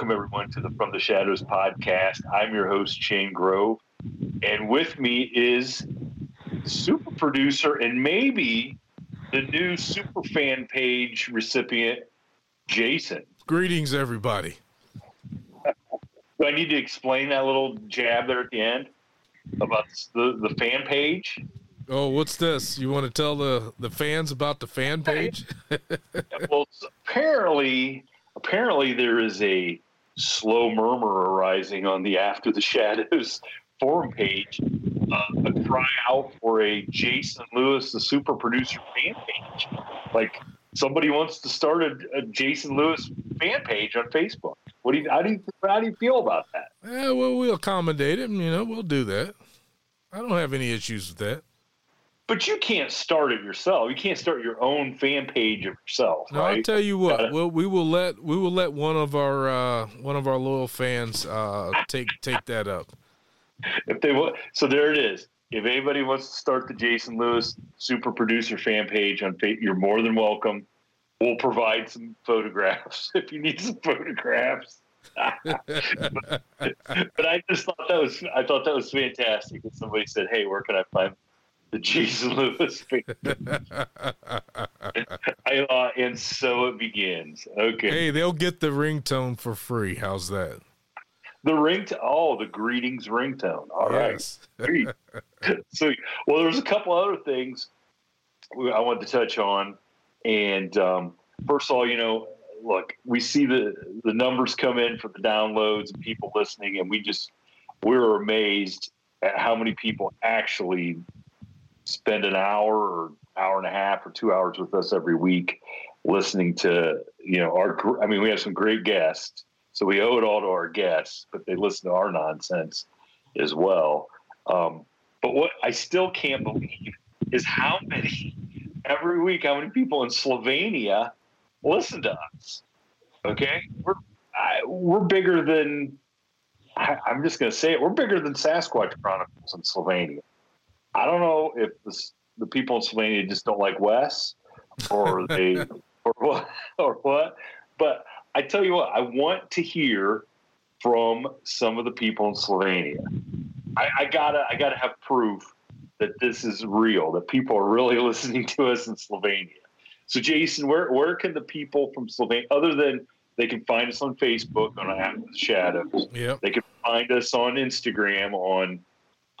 Welcome everyone to the From the Shadows podcast. I'm your host, Shane Grove, and with me is super producer and maybe the new super fan page recipient, Jason. Greetings, everybody. Do I need to explain that little jab there at the end about the, the fan page? Oh, what's this? You want to tell the, the fans about the fan page? well, apparently, apparently there is a slow murmur arising on the After the Shadows forum page, uh, a cry out for a Jason Lewis, the super producer fan page. Like somebody wants to start a, a Jason Lewis fan page on Facebook. What do you, how do you, how do you feel about that? Yeah, well, we'll accommodate him. You know, we'll do that. I don't have any issues with that. But you can't start it yourself. You can't start your own fan page of yourself. No, right? I'll tell you what. Gotta- well, we will let we will let one of our uh, one of our loyal fans uh, take take that up. if they want. So there it is. If anybody wants to start the Jason Lewis super producer fan page on Facebook, you're more than welcome. We'll provide some photographs if you need some photographs. but, but I just thought that was I thought that was fantastic. That somebody said, "Hey, where can I find the Jason Lewis fan?" I and so it begins. Okay, hey, they'll get the ringtone for free. How's that? the ring. oh, the greetings ringtone. All right. Yes. Sweet. Sweet. Well, there's a couple other things I wanted to touch on, and um, first of all, you know, look, we see the the numbers come in for the downloads and people listening, and we just we're amazed at how many people actually spend an hour or hour and a half or two hours with us every week listening to you know our i mean we have some great guests so we owe it all to our guests but they listen to our nonsense as well. Um, but what i still can't believe is how many every week how many people in slovenia listen to us okay? We're I, we're bigger than I, i'm just going to say it we're bigger than sasquatch chronicles in slovenia I don't know if the, the people in Slovenia just don't like Wes or they or what or what. But I tell you what, I want to hear from some of the people in Slovenia. I, I gotta I gotta have proof that this is real, that people are really listening to us in Slovenia. So Jason, where where can the people from Slovenia other than they can find us on Facebook on Shadows. Yep. They can find us on Instagram on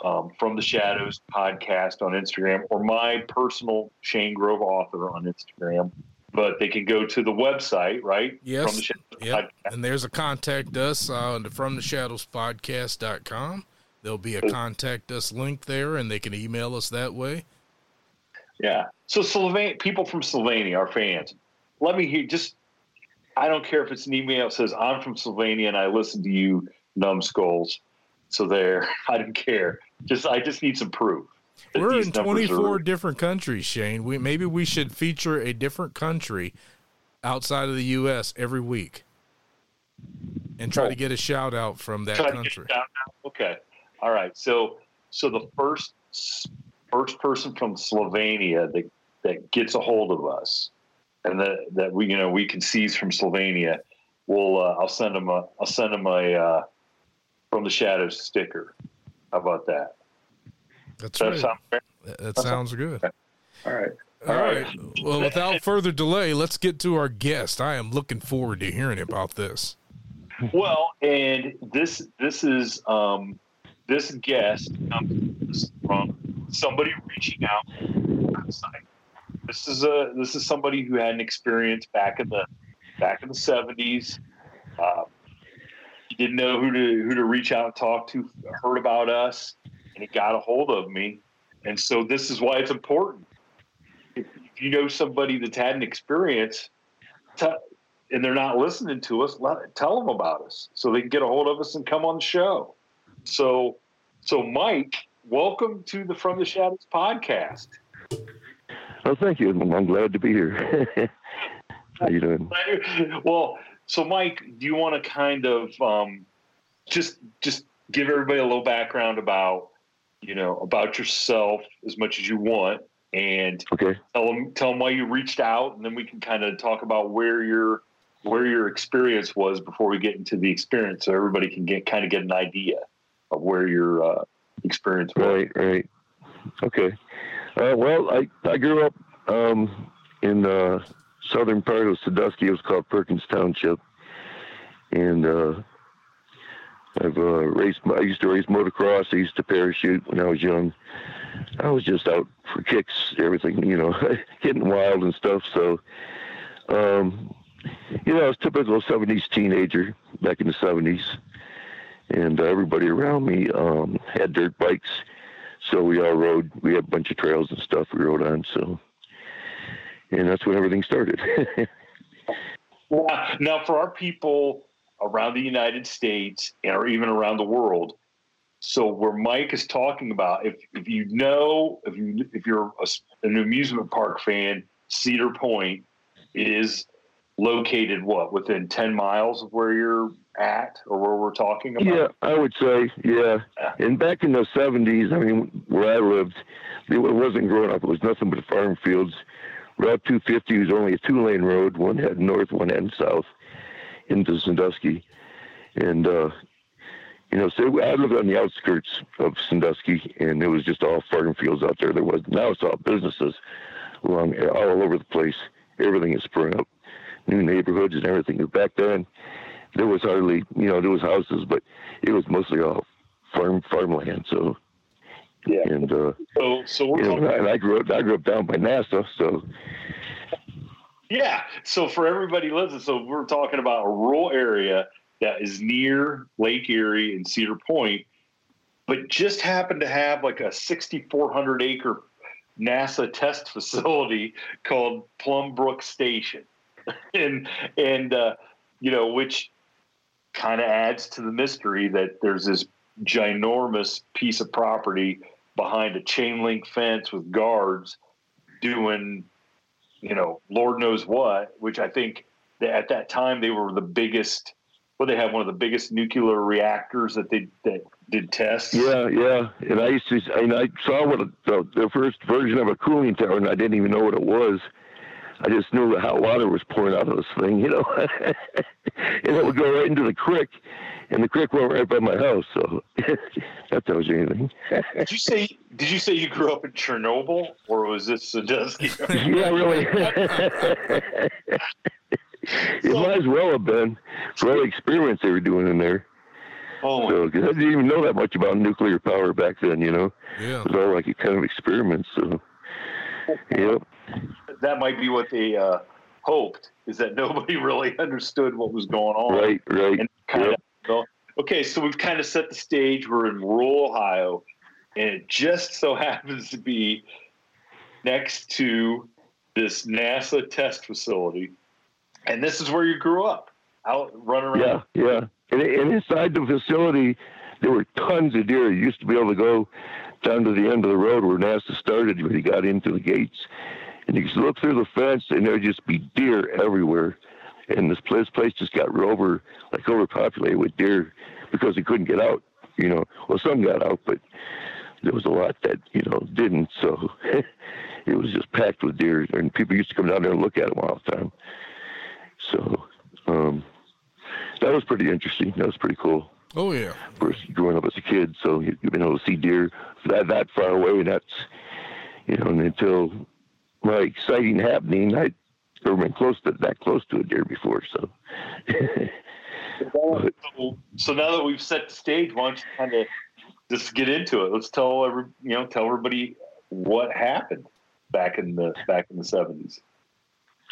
um, From the Shadows podcast on Instagram or my personal Shane Grove author on Instagram. but they can go to the website, right? Yes. From the Shadows Yep. Podcast. And there's a contact us uh, on the from the shadows podcast.com. There'll be a contact us link there and they can email us that way. Yeah. So Slovenia, people from Slovenia, our fans, let me hear. Just, I don't care if it's an email that says I'm from Slovenia and I listen to you, numbskulls. So there, I don't care. Just, I just need some proof. We're in 24 are- different countries, Shane. We maybe we should feature a different country outside of the US every week. And try Oh. to get a shout out from that Try country. it down now? Okay. All right. So, so the first first person from Slovenia that that gets a hold of us, and that that we you know we can seize from Slovenia, we'll uh, I'll send them a I'll send them a uh, from the shadows sticker. How about that? That's that right. sound? That- sounds good. All right. All right. Well, without further delay, let's get to our guest. I am looking forward to hearing about this. Well, and this this is um, this guest comes from somebody reaching out website. This is a this is somebody who had an experience back in the back in the seventies. Uh, he didn't know who to who to reach out and talk to. Heard about us, and he got a hold of me. And so this is why it's important. If, if you know somebody that's had an experience, tell and they're not listening to us, let tell them about us so they can get a hold of us and come on the show. So, so Mike, welcome to the From the Shadows podcast. Oh, thank you. I'm glad to be here. How you doing? Well, so Mike, do you want to kind of um, just just give everybody a little background about you know about yourself as much as you want, and Okay. tell them tell them why you reached out, and then we can kind of talk about where your where your experience was before we get into the experience, so everybody can get kind of get an idea of where your uh, experience was. Right, right. Okay. Uh, well, I, I grew up um, in uh, southern part of Sandusky. It was called Perkins Township. And uh, I've uh, raced, I used to race motocross. I used to parachute when I was young. I was just out for kicks, everything, you know, getting wild and stuff. So, um, you know, I was typical 70s teenager back in the 70s. And uh, everybody around me um, had dirt bikes. So we all rode. We had a bunch of trails and stuff we rode on. So, and that's when everything started. Yeah. Now, for our people around the United States and or even around the world, so where Mike is talking about, if if you know, if you if you're a, an amusement park fan, Cedar Point is located what within ten miles of where you're at or where we're talking about. yeah, I would say, yeah. And back in the '70s, I mean, where I lived, it wasn't growing up. It was nothing but farm fields. Route 250 was only a two-lane road. One heading north, one heading south into Sandusky. And uh, you know, so I lived on the outskirts of Sandusky, and it was just all farm fields out there. There was now it's all businesses along all over the place. Everything is sprung up, new neighborhoods and everything. Back then, there was hardly, you know, there was houses, but it was mostly all farm farmland. So, Yeah. and uh, So so we're you know, talking and I grew up, I grew up down by NASA, so Yeah. So for everybody listening, so we're talking about a rural area that is near Lake Erie and Cedar Point, but just happened to have like a 6,400 acre NASA test facility called Plum Brook Station, and and uh, you know which kind of adds to the mystery that there's this ginormous piece of property behind a chain link fence with guards doing you know, Lord knows what, which I think that at that time they were the biggest. Well, they had one of the biggest nuclear reactors that they that did tests. yeah, yeah. And I used to, and I saw what the, the first version of a cooling tower, and I didn't even know what it was. I just knew hot water was pouring out of this thing, you know, and it would go right into the creek, and the creek went right by my house. So that tells you anything. Did you say? Did you say you grew up in Chernobyl, or was this Sandusky? yeah, really. it might as well have been for all the experiments they were doing in there. oh, So, 'cause I didn't even know that much about nuclear power back then, you know. Yeah. It was all like a kind of experiment. So, yep. that might be what they uh, hoped is that nobody really understood what was going on. Right, right. And kind okay, so we've kind of set the stage. We're in rural Ohio, and it just so happens to be next to this NASA test facility. And this is where you grew up, out running around. Yeah, yeah. And, and inside the facility, there were tons of deer. You used to be able to go down to the end of the road where NASA started when you got into the gates. And you could look through the fence, and there'd just be deer everywhere. And this place, place just got over, like overpopulated with deer because they couldn't get out. You know, well, some got out, but there was a lot that you know didn't. So it was just packed with deer, and people used to come down there and look at them all the time. So um, that was pretty interesting. That was pretty cool. Oh yeah. Of course, growing up as a kid, so you've been able to see deer that that far away, and that's you know, and until my sighting happening, I never been close to that close to a deer before. So. so now that we've set the stage, why don't you kind of just get into it? Let's tell every you know tell everybody what happened back in the back in the seventies.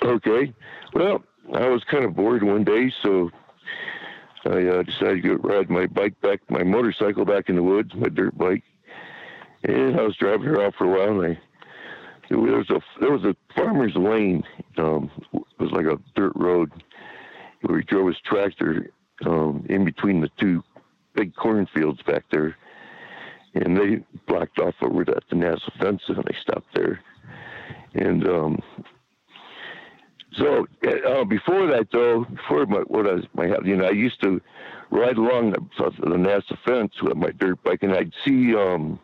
Okay, well, I was kind of bored one day, so I uh, decided to go ride my bike back, my motorcycle back in the woods, my dirt bike, and I was driving around for a while. And I there was a there was a farmer's lane. Um, it was like a dirt road where he drove his tractor um, in between the two big cornfields back there, and they blocked off over that the NASA fence, and they stopped there. And um, so uh, before that, though, before my, what I was, my, you know, I used to ride along the, the NASA fence with my dirt bike, and I'd see, um,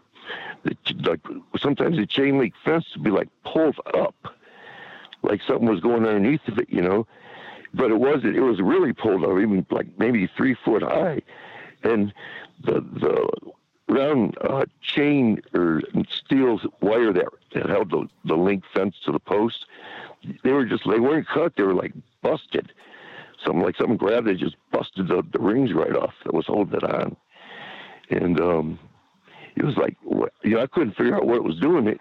like sometimes the chain link fence would be like pulled up, like something was going underneath of it, you know. But it wasn't. It was really pulled up, even like maybe three foot high, and the the round uh, chain or steel wire that, that held the, the link fence to the post they were just they weren't cut. They were like busted. Something like something grabbed it, just busted the, the rings right off that was holding it on. And um, it was like you know I couldn't figure out what was doing it.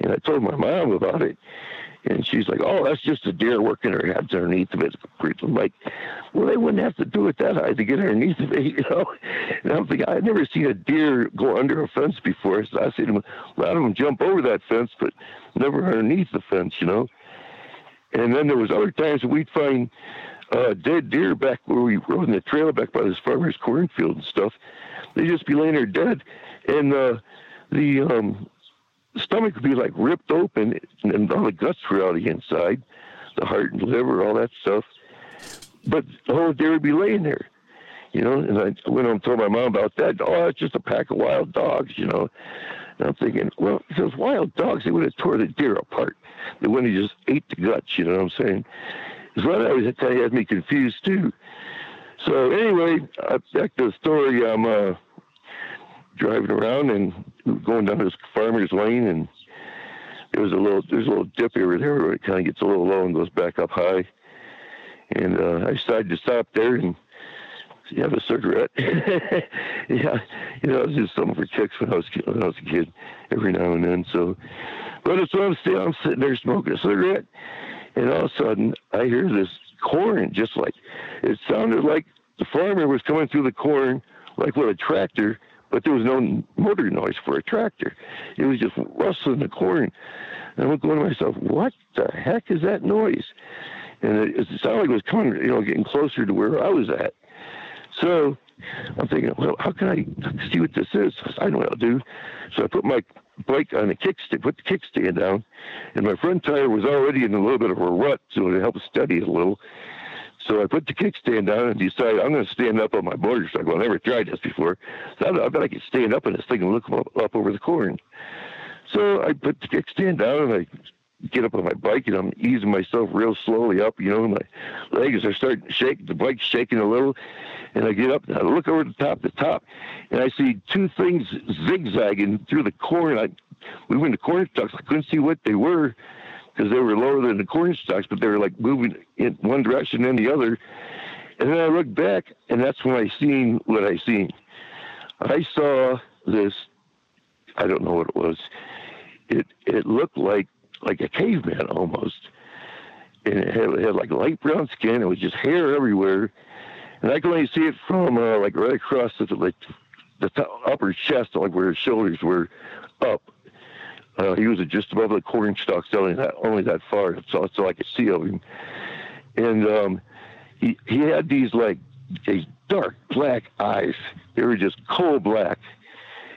And I told my mom about it. And she's like, "Oh, that's just a deer working her heads underneath of it." I'm like, "Well, they wouldn't have to do it that high to get underneath of it, you know." And I'm thinking, I've never seen a deer go under a fence before. So I see them, a lot of them jump over that fence, but never underneath the fence, you know. And then there was other times we'd find uh, dead deer back where we rode in the trail back by this farmer's cornfield and stuff. They'd just be laying there dead, and uh, the um, stomach would be like ripped open, and all the guts were out of the inside, the heart and liver, all that stuff. But the whole deer would be laying there, you know. And I went home and told my mom about that. Oh, it's just a pack of wild dogs, you know. And I'm thinking, well, if those wild dogs, they would have tore the deer apart. They wouldn't have just ate the guts, you know what I'm saying? Because what you had me confused too. So anyway, back to the story. I'm uh, driving around and going down this farmer's lane, and there was a little there's a little dip over there where it kind of gets a little low and goes back up high. And uh, I decided to stop there and have a cigarette. yeah, you know, it was just something for kicks when I was when I was a kid, every now and then. So, but it's I'm sitting, I'm sitting there smoking a cigarette, and all of a sudden I hear this corn, just like it sounded like the farmer was coming through the corn like with a tractor, but there was no motor noise for a tractor. It was just rustling the corn. And I'm going to myself, what the heck is that noise? And it, it sounded like it was coming, you know, getting closer to where I was at. So I'm thinking, well, how can I see what this is? I know what I'll do. So I put my bike on the kickstand, put the kickstand down, and my front tire was already in a little bit of a rut, so it helped steady it a little. So I put the kickstand down and decided I'm going to stand up on my motorcycle. I never tried this before. So I, bet I could stand up in this thing and look up, over the corn. So I put the kickstand down and I get up on my bike and I'm easing myself real slowly up. You know, my legs are starting to shake. The bike's shaking a little. And I get up and I look over the top, the top, and I see two things zigzagging through the corn. I, we went to corn stalks. I couldn't see what they were because they were lower than the corn stalks, but they were like moving in one direction and the other. And then I looked back, and that's when I seen what I seen. I saw this. I don't know what it was. It it looked like like a caveman almost. and it had, it had like light brown skin. It was just hair everywhere, and I could only see it from uh, like right across the like the top, upper chest, like where his shoulders were up. Uh, he was just above the corn stalks, only that only that far, so so I could see of him. And um, he he had these like these dark black eyes. They were just coal black.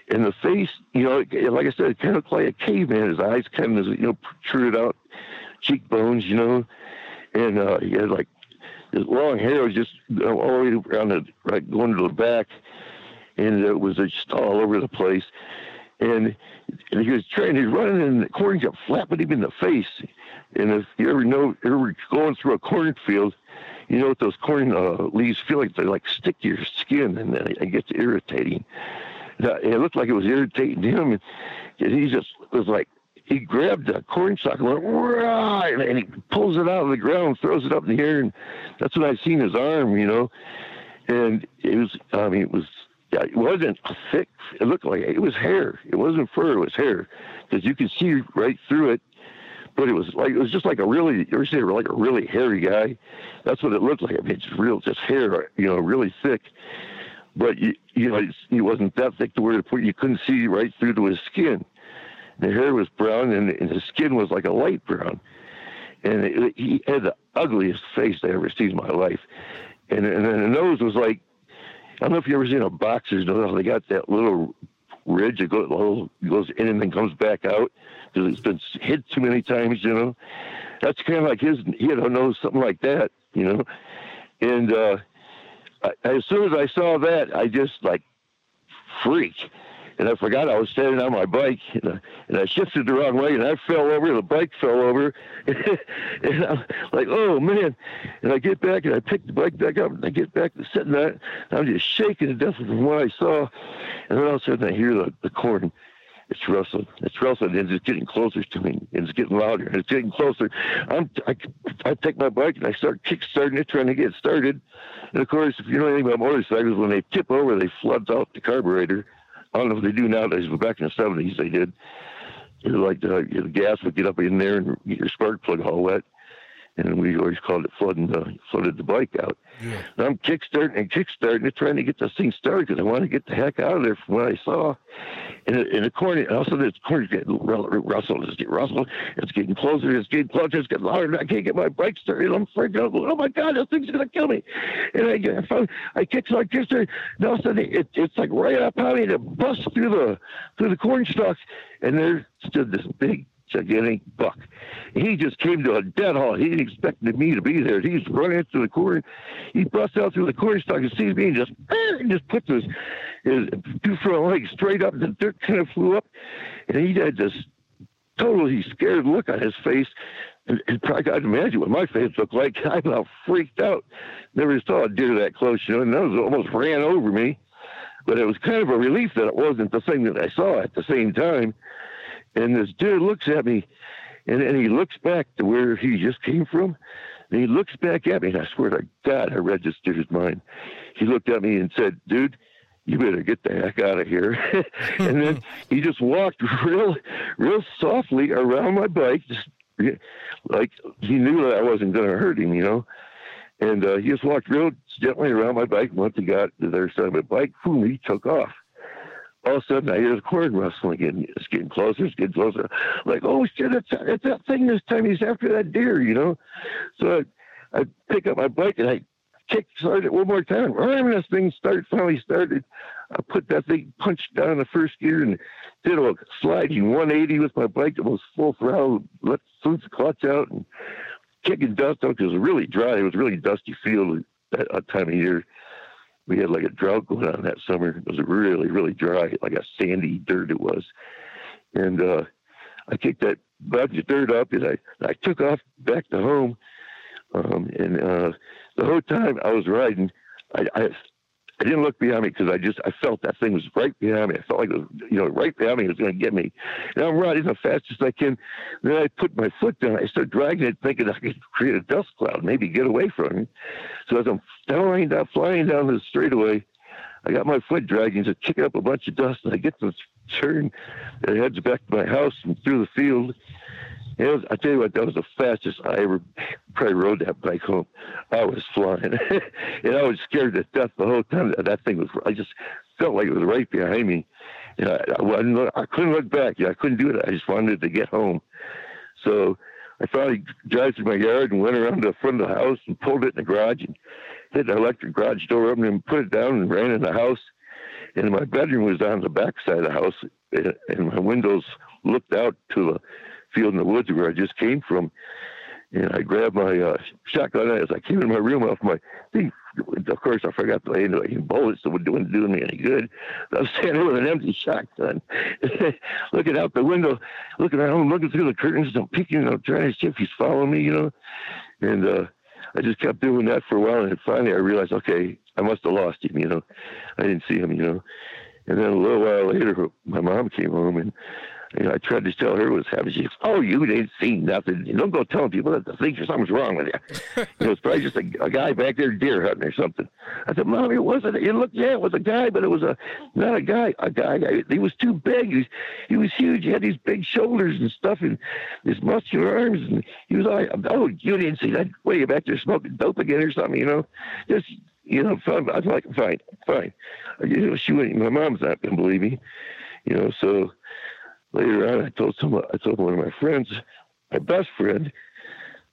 And the face, you know, like I said, it kind of looked like a caveman. His eyes kind of, you know, protruded out, cheekbones, you know, and uh, he had like his long hair was just all the way around the right going to the back, and it was just all over the place. And, he was trying, he was running, and the corn kept flapping him in the face. And if you ever know, ever going through a cornfield, you know what those corn uh, leaves feel like? They like stick to your skin, and then it gets irritating. It looked like it was irritating him, and he just was like he grabbed the corn stalk and went right, and he pulls it out of the ground, throws it up in the air, and that's when I seen his arm, you know. And it was, I mean, it was, it wasn't thick. It looked like it was hair. It wasn't fur. It was hair, because you could see right through it. But it was like it was just like a really, you ever say like a really hairy guy? That's what it looked like. I mean, it's real, just hair, you know, really thick. But you, you know, he wasn't that thick to where you couldn't see right through to his skin the hair was brown and, and his skin was like a light brown. And it, he had the ugliest face I ever seen in my life. And, and then the nose was like, don't know if you ever seen a boxer's nose. They got that little ridge that goes, little, goes in and then comes back out because it's been hit too many times, you know. That's kind of like his, he had a nose, something like that, you know. And uh, I, as soon as I saw that, I just like freaked and I forgot I was standing on my bike, and I, and I shifted the wrong way, and I fell over. The bike fell over, and I'm like, "Oh man!" And I get back, and I pick the bike back up, and I get back to sitting there. I'm just shaking to death from what I saw, and then all of a sudden I hear the, the. It's rustling. It's rustling, and it's getting closer to me. And it's getting louder, and it's getting closer. I'm, I, I take my bike and I start kick-starting it, trying to get started. And of course, if you know anything about motorcycles, when they tip over, they floods out the carburetor. I don't know if they do nowadays, but back in the seventies they did. It was like uh, the, the gas would get up in there and get your spark plug all wet and we always called it flooding the flooded the bike out. Yeah. And I'm kickstarting and kickstarting it, trying to get this thing started because I want to get the heck out of there from what I saw. And and also this corner getting rustled, it's getting rustled, it's getting closer, it's getting closer, it's getting louder. I can't get my bike started. I'm freaking out. Oh my god, this thing's gonna kill me! And I, I found I kicked, so I. And all of a sudden, it, it's like right up on me, and it busts through the through the corn stalks, and there stood this big gigantic buck. He just came to a dead halt. He didn't expect me to be there. He's running into the corn. He busts out through the corn stalk and sees me and just and just puts his, his two front legs straight up. The dirt kind of flew up, and he had this totally scared look on his face. And, and got to imagine what my face looked like. I about freaked out. Never saw a deer that close, you know, and those almost ran over me. But it was kind of a relief that it wasn't the thing that I saw at the same time. And this dude looks at me, and, and he looks back to where he just came from. And he looks back at me, and I swear to God, I registered his mind. He looked at me and said, Dude, you better get the heck out of here. and then he just walked real, real softly around my bike, just like he knew that I wasn't going to hurt him, you know. And uh, he just walked real gently around my bike. Once he got to the other side of my bike, boom, he took off all of a sudden I hear the corn rustling and it's getting closer, it's getting closer. I'm like, oh shit, it's, it's that thing this time. He's after that deer, you know? So I, I pick up my bike and I kick start it one more time. When this thing started, finally started, I put that thing, punched down the first gear and did a sliding 180 with my bike, almost full throttle, let the clutch out and kicking dust out because it was really dry. It was really dusty field at that time of year we had like a drought going on that summer. It was really, really dry, like a sandy dirt it was. And uh, I kicked that bunch of dirt up and I, I took off back to home. Um, and uh, the whole time I was riding, I, I I didn't look behind me because I just I felt that thing was right behind me. I felt like it was you know right behind me. It was going to get me. And I'm riding as fast as I can. Then I put my foot down. I start dragging it, thinking I could create a dust cloud, maybe get away from it. So as I'm flying down, flying down the straightaway, I got my foot dragging, just kicking up a bunch of dust. And I get to turn, it heads back to my house and through the field. It was, I tell you what, that was the fastest I ever probably rode that bike home. I was flying, and I was scared to death the whole time. That, thing was. I just felt like it was right behind me. And I, I, couldn't look back. I couldn't do it. I just wanted to get home. So I finally drove through my yard and went around to the front of the house and pulled it in the garage and hit the electric garage door open and put it down and ran in the house. And my bedroom was on the back side of the house, and my windows looked out to a field in the woods where I just came from. And I grabbed my uh, shotgun as I came in my room off my thing. Of course, I forgot to lay into any bullets, so it wasn't doing me any good. I was standing with an empty shotgun, looking out the window, looking around, looking through the curtains, and peeking, I'm trying to see if he's following me, you know. And uh, I just kept doing that for a while, and finally I realized, okay, I must have lost him, you know. I didn't see him, you know. And then a little while later, my mom came home, and you know, I tried to tell her what was happening. She goes, "Oh, you didn't see nothing. You don't go telling people that the think something's wrong with you. you know, it's probably just a, a, guy back there deer hunting or something." I said, "Mom, it wasn't. It looked, yeah, it was a guy, but it was a not a guy. A guy. He was too big. He was, he was huge. He had these big shoulders and stuff, and his muscular arms. And he was like, oh, you didn't see that? What are you back there smoking dope again or something? You know, just." You know, fine. I was like, fine, fine. You know, she wouldn't. My mom's not gonna believe me. You know, so later on, I told someone, I told one of my friends, my best friend,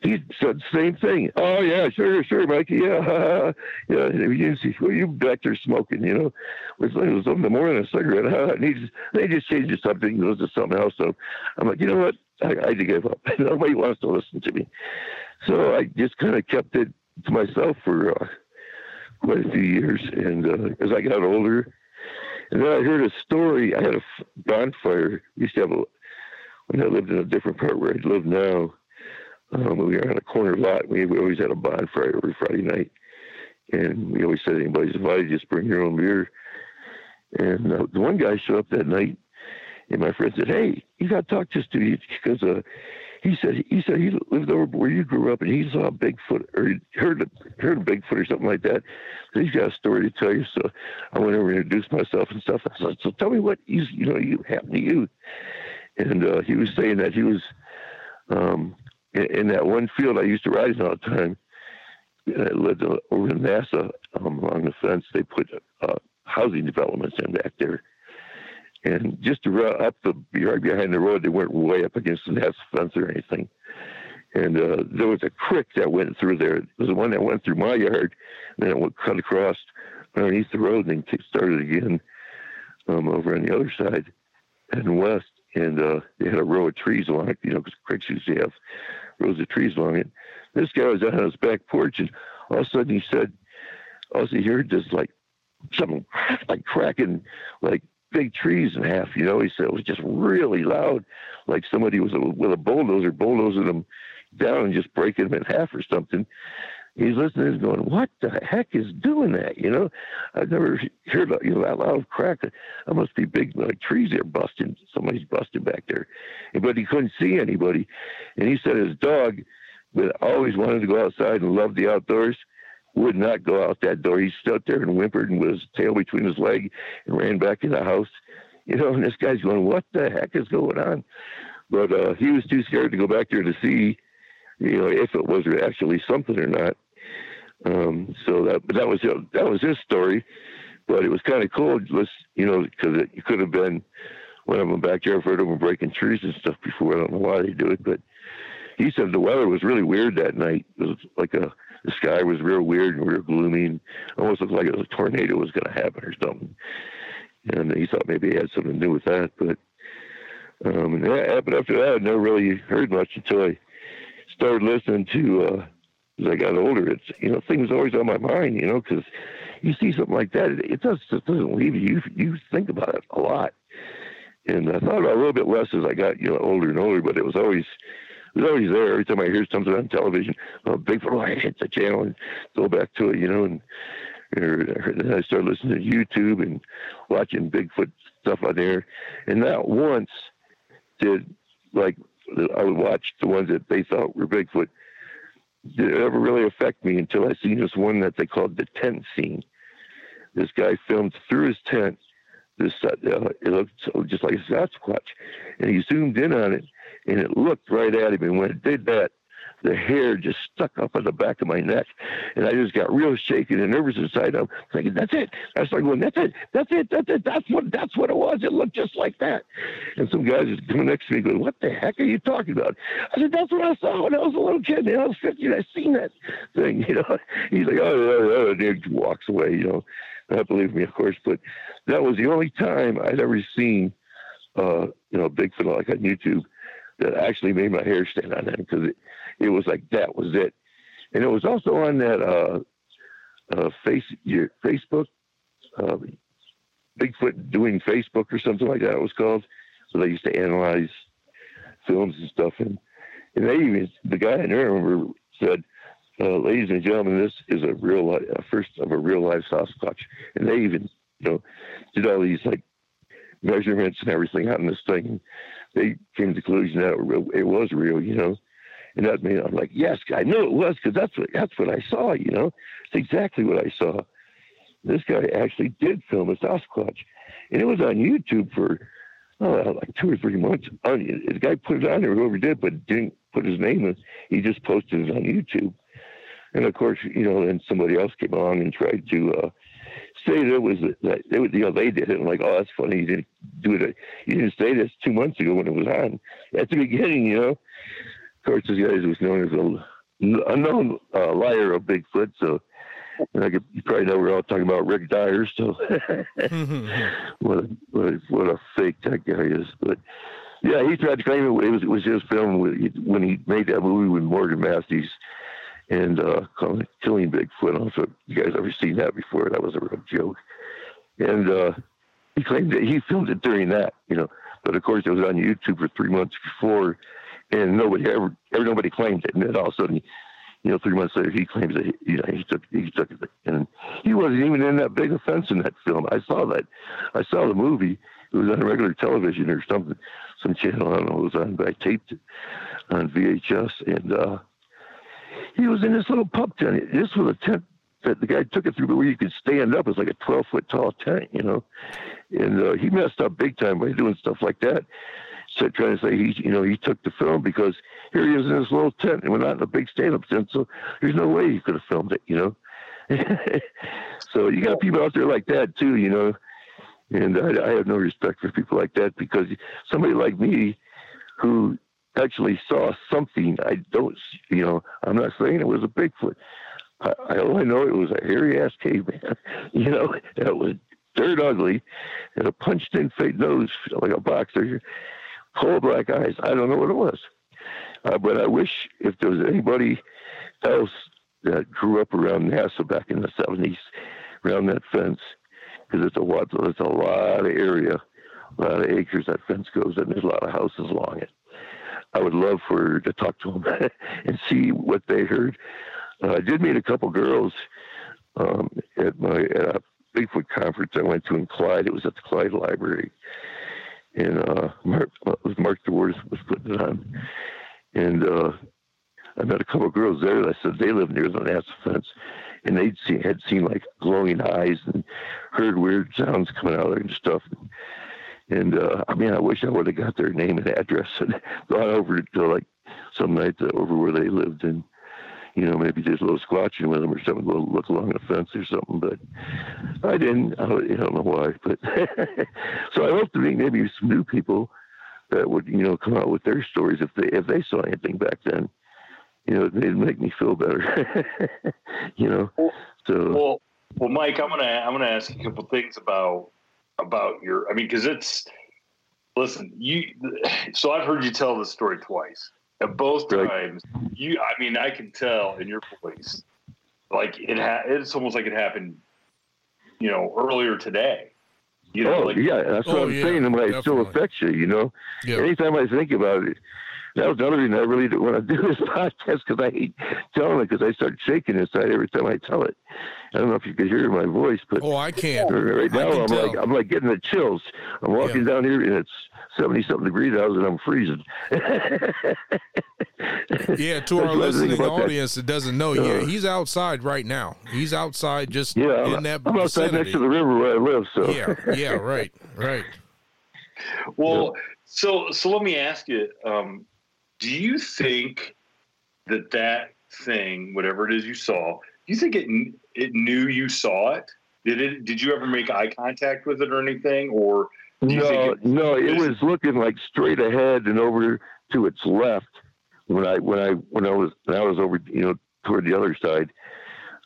he said the same thing. Oh yeah, sure, sure, Mikey. Yeah, yeah. You see, well, you back there smoking, you know. It was, it was in the morning, a cigarette. and he just, they just changed the subject, goes to something else. So I'm like, you know what? I, I give up. Nobody wants to listen to me. So I just kind of kept it to myself for uh, quite a few years. And uh, as I got older, and then I heard a story. I had a bonfire. We used to have a, when I lived in a different part where I live now, um, we were on a corner lot. We, we always had a bonfire every Friday night. And we always said, anybody's invited, just bring your own beer. And uh, the one guy showed up that night, and my friend said, hey, you got to talk to this dude because uh, he said he said he lived over where you grew up and he saw a Bigfoot or he heard heard a Bigfoot or something like that. He's got a story to tell you. So I went over and introduced myself and stuff. I said, so tell me what you you know you happened to you. And uh, he was saying that he was um, in, in, that one field I used to ride in all the time. And I lived over in NASA um, along the fence. They put uh, housing developments in back there and just up the right behind the road, they weren't way up against the NASA fence or anything. And uh, there was a creek that went through there. It was the one that went through my yard, and then it cut across underneath the road, and then started again um, over on the other side and west. And uh, they had a row of trees along it, you know, because creeks usually have rows of trees along it. This guy was out on his back porch, and all of a sudden he said, all he heard this like something like cracking, like big trees in half. You know, he said it was just really loud, like somebody was a, with a bulldozer bulldozing them down and just breaking them in half or something. He's listening, he's going, "What the heck is doing that?" You know, I've never heard you know that loud crack. That must be big like trees there busting. Somebody's busting back there, but he couldn't see anybody. And he said his dog, but always wanted to go outside and loved the outdoors would not go out that door. He stood there and whimpered and with his tail between his leg and ran back to the house. You know, and this guy's going, "What the heck is going on?" But uh, he was too scared to go back there to see, you know, if it was actually something or not. Um, so that, that was that was his story. But it was kind of cool, you know, because it, could have been when I'm back there. I've heard of them breaking trees and stuff before. I don't know why they do it, but he said the weather was really weird that night. It was like a the sky was real weird and real gloomy and almost looked like it was a tornado was going to happen or something. And he thought maybe it had something to do with that. But um, that happened after that. I never really heard much until I started listening to, uh, as I got older, it's, you know, things always on my mind, you know, because you see something like that, it, it just, it doesn't leave you. you. You think about it a lot. And I thought about a little bit less as I got, you know, older and older, but it was always, was always there. Every time I hear something on television, oh, Bigfoot, oh, I hit the channel and go back to it, you know. And, and then I started listening to YouTube and watching Bigfoot stuff on there. And not once did, like, I would watch the ones that they thought were Bigfoot. Did it ever really affect me until I seen this one that they called the tent scene. This guy filmed through his tent. This uh, it looked just like a Sasquatch, and he zoomed in on it, and it looked right at him. And when it did that, the hair just stuck up on the back of my neck, and I just got real shaky and nervous inside. I'm thinking, "That's it." I started going, "That's it. That's it. That's it. That's what. That's what it was. It looked just like that." And some guys just coming next to me going, "What the heck are you talking about?" I said, "That's what I saw when I was a little kid. Know, I was 15. I seen that thing. You know." He's like, "Oh, oh, oh," and he walks away. You know, not believe me, of course, but that was the only time I'd ever seen, uh, you know, Bigfoot like on YouTube that actually made my hair stand on end because it, it was like that was it. And it was also on that uh, uh, face your Facebook, uh, Bigfoot doing Facebook or something like that. It was called. So they used to analyze films and stuff, and and they even the guy in there I remember said, uh, "Ladies and gentlemen, this is a real life, uh, first of a real life Sasquatch." And they even you know did all these like measurements and everything on this thing. They came to the conclusion that it was real, you know. And that made I'm like, yes, I knew it was because that's what that's what I saw. You know, it's exactly what I saw. This guy actually did film a Sasquatch, and it was on YouTube for oh, like two or three months. The guy put it on there, whoever did, but didn't put his name in. He just posted it on YouTube. And of course, you know, then somebody else came along and tried to uh, say that it was that they, would, you know, they did it. I'm like, oh, that's funny. You didn't do it. You didn't say this two months ago when it was on at the beginning, you know of course, this guy was known as a unknown uh, liar of Bigfoot. So, and I could, you probably know we're all talking about Rick Dyer. So, what, a, what, a, what a fake that guy is. But yeah, he tried to claim it, it was it was his film when he made that movie with Morgan Matthews and uh, called Killing Bigfoot. I don't know if you guys ever seen that before. That was a real joke. And uh, he claimed that he filmed it during that, you know. But of course, it was on YouTube for three months before and nobody ever, ever nobody claimed it. And then all of a sudden, you know, three months later, he claims that he, you know, he took he took it, and he wasn't even in that big offense in that film. I saw that, I saw the movie. It was on regular television or something, some channel. I don't know. It was on. But I taped it on VHS, and uh, he was in this little pub tent. This was a tent that the guy took it through, but where you could stand up. It's like a 12 foot tall tent, you know. And uh, he messed up big time by doing stuff like that so trying to say he, you know, he took the film because here he is in this little tent, and we're not in a big stand-up tent, so there's no way he could have filmed it, you know. so you got people out there like that too, you know, and I, I have no respect for people like that because somebody like me, who actually saw something, I don't, you know, I'm not saying it was a Bigfoot. I, I only know it was a hairy ass caveman, you know, that was dirt ugly, and a punched in fake nose like a boxer coal black eyes. I don't know what it was. Uh, but I wish if there was anybody else that grew up around NASA back in the 70s, around that fence, because it's a lot, it's a lot of area, a lot of acres that fence goes, and there's a lot of houses along it. I would love for to talk to them and see what they heard. Uh, I did meet a couple girls um, at my at a Bigfoot conference I went to in Clyde. It was at the Clyde Library, and uh, Mark was Mark DeWerth was putting it on, and uh, I met a couple of girls there. I said they lived near the NASA fence, and they'd seen had seen like glowing eyes and heard weird sounds coming out of there and stuff. And uh, I mean, I wish I would have got their name and address and gone over to like some night over where they lived and you know, maybe just a little squatching with them or something, go look along the fence or something. But I didn't. I don't, I don't know why. But so I hope to meet maybe some new people that would, you know, come out with their stories if they if they saw anything back then. You know, it'd make me feel better. you know, so. Well, well, Mike, I'm gonna I'm gonna ask you a couple things about about your. I mean, because it's listen, you. So I've heard you tell this story twice at both times, you I mean, I can tell in your voice, like it ha- it's almost like it happened, you know, earlier today. You know, oh, like, yeah, that's what oh, I'm yeah, saying. And it still affects you, you know. Yeah. Anytime I think about it, that was another reason I really didn't want to do this podcast because I hate telling it because I start shaking inside every time I tell it. I don't know if you can hear my voice, but oh, I can. Right now, I'm tell. like I'm like getting the chills. I'm walking yeah. down here and it's seventy something degrees out and I'm freezing. yeah, to our listening audience that. that doesn't know, uh, yeah, he's outside right now. He's outside just yeah, in I'm, that. I'm outside vicinity. next to the river where I live. So yeah, yeah, right, right. Well, yeah. so so let me ask you. Um, do you think that that thing, whatever it is you saw, do you think it it knew you saw it? Did it? Did you ever make eye contact with it or anything? Or no, it, no, it was looking like straight ahead and over to its left when I when I when I was when I was over you know toward the other side.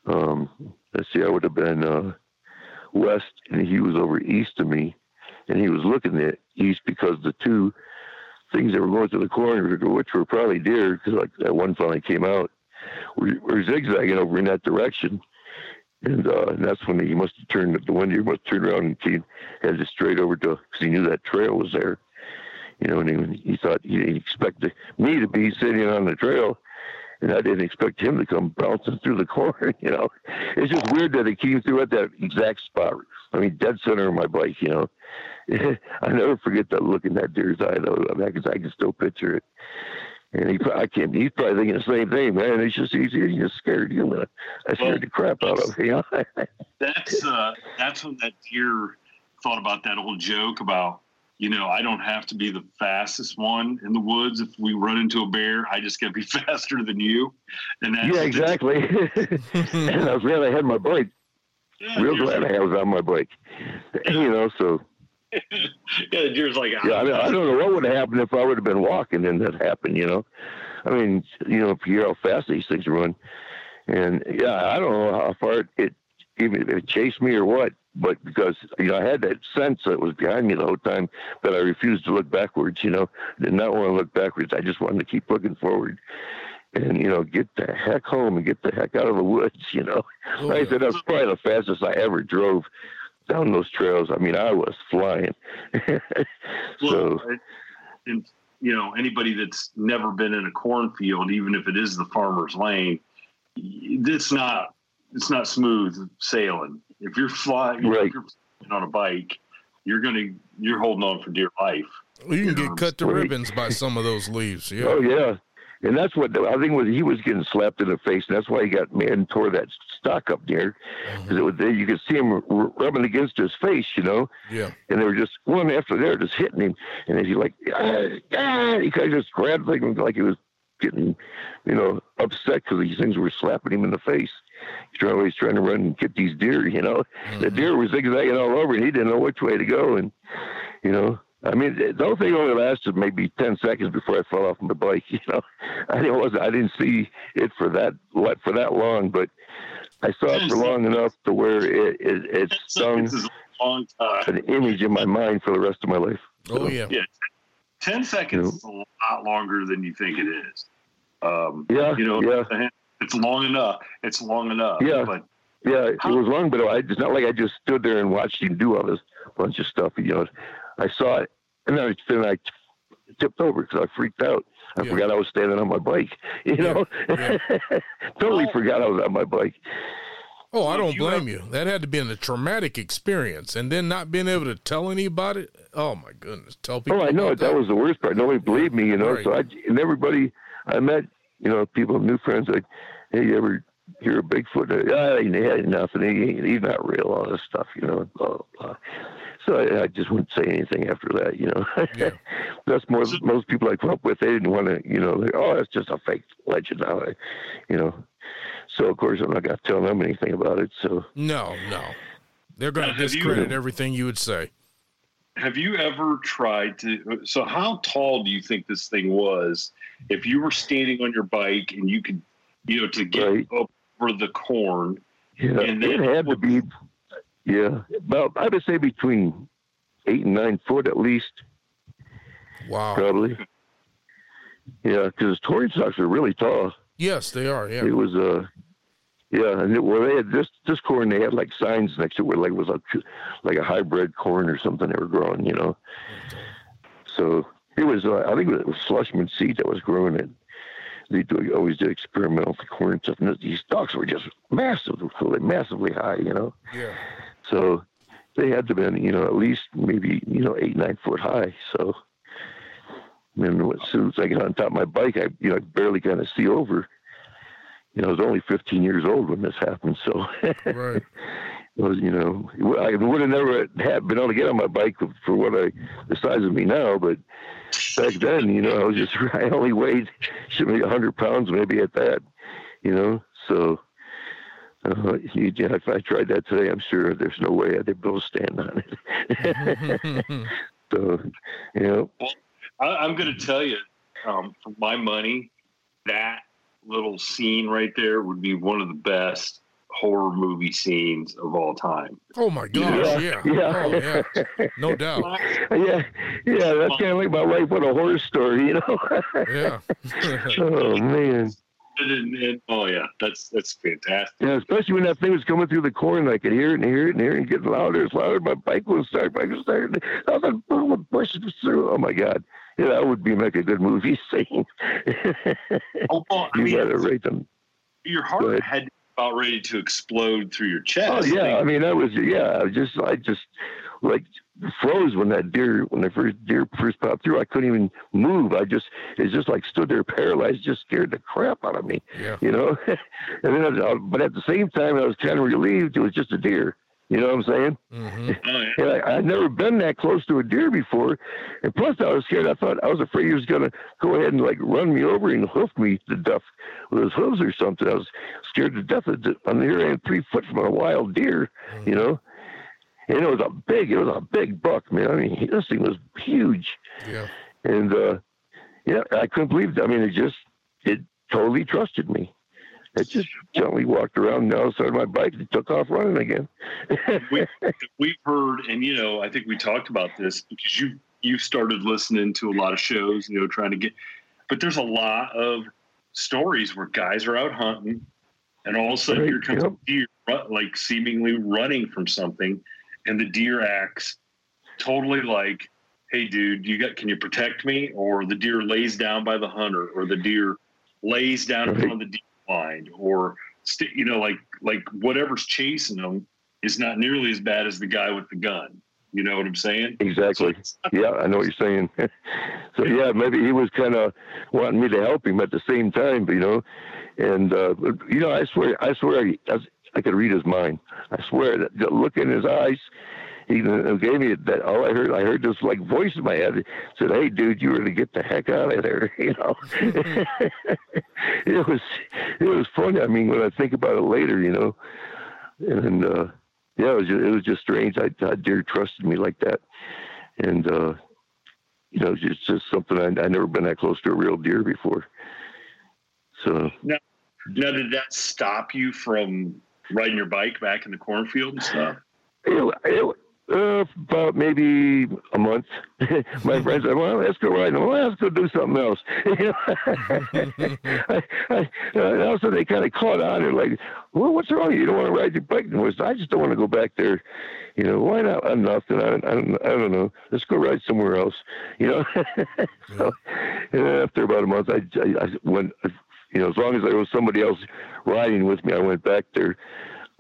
Um, let's see, I would have been uh, west, and he was over east of me, and he was looking at east because the two things that were going to the corner, which were probably deer, because like that one finally came out, were, were zigzagging over in that direction. And, uh, and that's when he must have turned the one deer must have turned around and he headed straight over to because he knew that trail was there. You know, and he, he thought he expected me to be sitting on the trail, and I didn't expect him to come bouncing through the corner. You know, it's just weird that he came through at that exact spot. I mean, dead center of my bike. You know, I never forget that look in that deer's eye though. I, mean, I, can, I can still picture it. And he, I can't. He's probably thinking the same thing, man. It's just easy. He's just scared. You know, I scared well, the crap out of him. that's uh, that's when that deer thought about that old joke about you know, I don't have to be the fastest one in the woods. If we run into a bear, I just got to be faster than you. And that's yeah, exactly. and I was glad I had my bike. Yeah, Real glad I was on my bike. You know, so. yeah, the deer's like. Yeah, I, mean, I don't know what would have happened if I would have been walking and that happened. You know, I mean, you know, if you hear how fast these things run, and yeah, I don't know how far it, it even if it chased me or what but because you know I had that sense that was behind me the whole time that I refused to look backwards. You know, did not want to look backwards. I just wanted to keep looking forward, and you know, get the heck home and get the heck out of the woods. You know, oh, like I said, that's probably the fastest I ever drove down those trails. I mean, I was flying. so, well, and you know, anybody that's never been in a cornfield, even if it is the farmer's lane, it's not it's not smooth sailing if you're flying, right. if you're on a bike, you're gonna you're holding on for dear life. Well, you can get um, cut to ribbons by some of those leaves. Yeah. Oh yeah, and that's what I think was he was getting slapped in the face, and that's why he got mad and tore that stock up there because mm-hmm. it was you could see him rubbing against his face, you know. Yeah. And they were just one after the other, just hitting him, and then he like ah, ah, he kind of just grabbed like like he was getting, you know, upset because these things were slapping him in the face he's trying, always trying to run and get these deer. You know, mm-hmm. the deer was zigzagging all over, and he didn't know which way to go. And you know, I mean, the whole thing only lasted maybe ten seconds before I fell off my bike. You know, I didn't wasn't I didn't see it for that for that long, but I saw it for long enough to where it it, it stung an image in my mind for the rest of my life. Oh yeah, yeah. Ten seconds you know? is a lot longer than you think it is. Um, yeah, you know, yeah it's long enough. It's long enough. Yeah. But yeah, it was long, but I, it's not like I just stood there and watched him do all this bunch of stuff. You know, I saw it, and then I, then I tipped over because I freaked out. I yeah. forgot I was standing on my bike. You know, yeah. Yeah. totally oh. forgot I was on my bike. Oh, I don't blame you. That had to be a traumatic experience, and then not being able to tell anybody. Oh my goodness, tell oh, people. Oh, I know that. that was the worst part. Nobody believed me. You know, right. so I and everybody I met you know, people, new friends, like, hey, you ever hear a Bigfoot? Yeah, he ain't nothing. He, he's not real. All this stuff, you know. Blah, blah, blah. So I, I, just wouldn't say anything after that, you know. Yeah. that's more most people I grew up with. They didn't want to, you know. Like, oh, that's just a fake legend now, you know. So of course I'm not going to tell them anything about it. So no, no, they're going to discredit you, everything you would say. Have you ever tried to? So how tall do you think this thing was? if you were standing on your bike and you could, you know, to get right. over the corn, yeah, and it had to be, yeah, about I would say between eight and nine foot at least. Wow, probably. Yeah, because torrent stalks are really tall. Yes, they are. Yeah, it was uh yeah, and it, well, they had this this corn. They had like signs next to it, where like it was a like a hybrid corn or something they were growing, you know. So it was, uh, I think it was Schlessman seed that was growing it. They do, always did experimental corn and stuff. And these stalks were just massive, massively high, you know? Yeah. So they had to been, you know, at least maybe, you know, eight, nine foot high. So, and as soon as I got on top of my bike, I, you know, I barely kind of see over. You know, I was only 15 years old when this happened. So, right. was, you know, I would have never had been able to get on my bike for what I, the size of me now, but back then, you know, I was just, I only weighed, should be 100 pounds maybe at that, you know, so, uh, you, if I tried that today, I'm sure there's no way I'd be able to stand on it. so, you know. Well, I, am going to tell you, um, for my money, that little scene right there would be one of the best horror movie scenes of all time. Oh my gosh, yeah. Yeah. yeah. Oh, yeah. No doubt. Yeah. Yeah, that's kind of like my life with a horror story, you know? yeah. oh man. And, and, oh yeah, that's that's fantastic. Yeah, especially when that thing was coming through the corn, I could hear it and hear it and hear it and getting louder, and louder. My bike was starting, bike was starting. I was like, oh, pushing through. Oh my god, yeah, that would be like a good movie scene. oh, well, I you mean, gotta rate them. Your heart had about ready to explode through your chest. Oh yeah, I mean that was yeah. I just I just like froze when that deer when the first deer first popped through. I couldn't even move. I just it just like stood there paralyzed, just scared the crap out of me. Yeah. You know, and then I, but at the same time I was kind of relieved it was just a deer. You know what I'm saying? Mm-hmm. Oh, I, I'd never been that close to a deer before, and plus I was scared. I thought I was afraid he was gonna go ahead and like run me over and hoof me to death with his hooves or something. I was scared to death. On the other hand, three foot from a wild deer, mm-hmm. you know. And it was a big, it was a big buck, man. I mean, this thing was huge. Yeah. And uh, yeah, I couldn't believe. It. I mean, it just it totally trusted me. It just gently walked around now, started my bike, and took off running again. we, we've heard, and you know, I think we talked about this because you you started listening to a lot of shows, you know, trying to get. But there's a lot of stories where guys are out hunting, and all of a sudden right, here comes yep. a deer, like seemingly running from something, and the deer acts totally like, "Hey, dude, you got? Can you protect me?" Or the deer lays down by the hunter, or the deer lays down right. in front of the deer blind or st- you know like like whatever's chasing them is not nearly as bad as the guy with the gun you know what i'm saying exactly yeah i know what you're saying so yeah maybe he was kind of wanting me to help him at the same time but you know and uh you know i swear i swear I, I could read his mind i swear that look in his eyes he gave me that. All I heard, I heard this like voice in my head said, "Hey, dude, you were going to get the heck out of there." You know, it was it was funny. I mean, when I think about it later, you know, and uh, yeah, it was just, it was just strange. I, I deer trusted me like that, and uh, you know, it's just something I I never been that close to a real deer before. So now, now did that stop you from riding your bike back in the cornfield and stuff? It, it, uh, about maybe a month. My friends said, "Well, let's go riding. Well, let's go do something else." I, I, uh, also, they kind of caught on and like, "Well, what's wrong? You don't want to ride your bike?" And was, I just don't want to go back there. You know, why not? Enough. And I, I, don't, I don't know. Let's go ride somewhere else. You know. so, and after about a month, I, I, I went. You know, as long as there was somebody else riding with me, I went back there.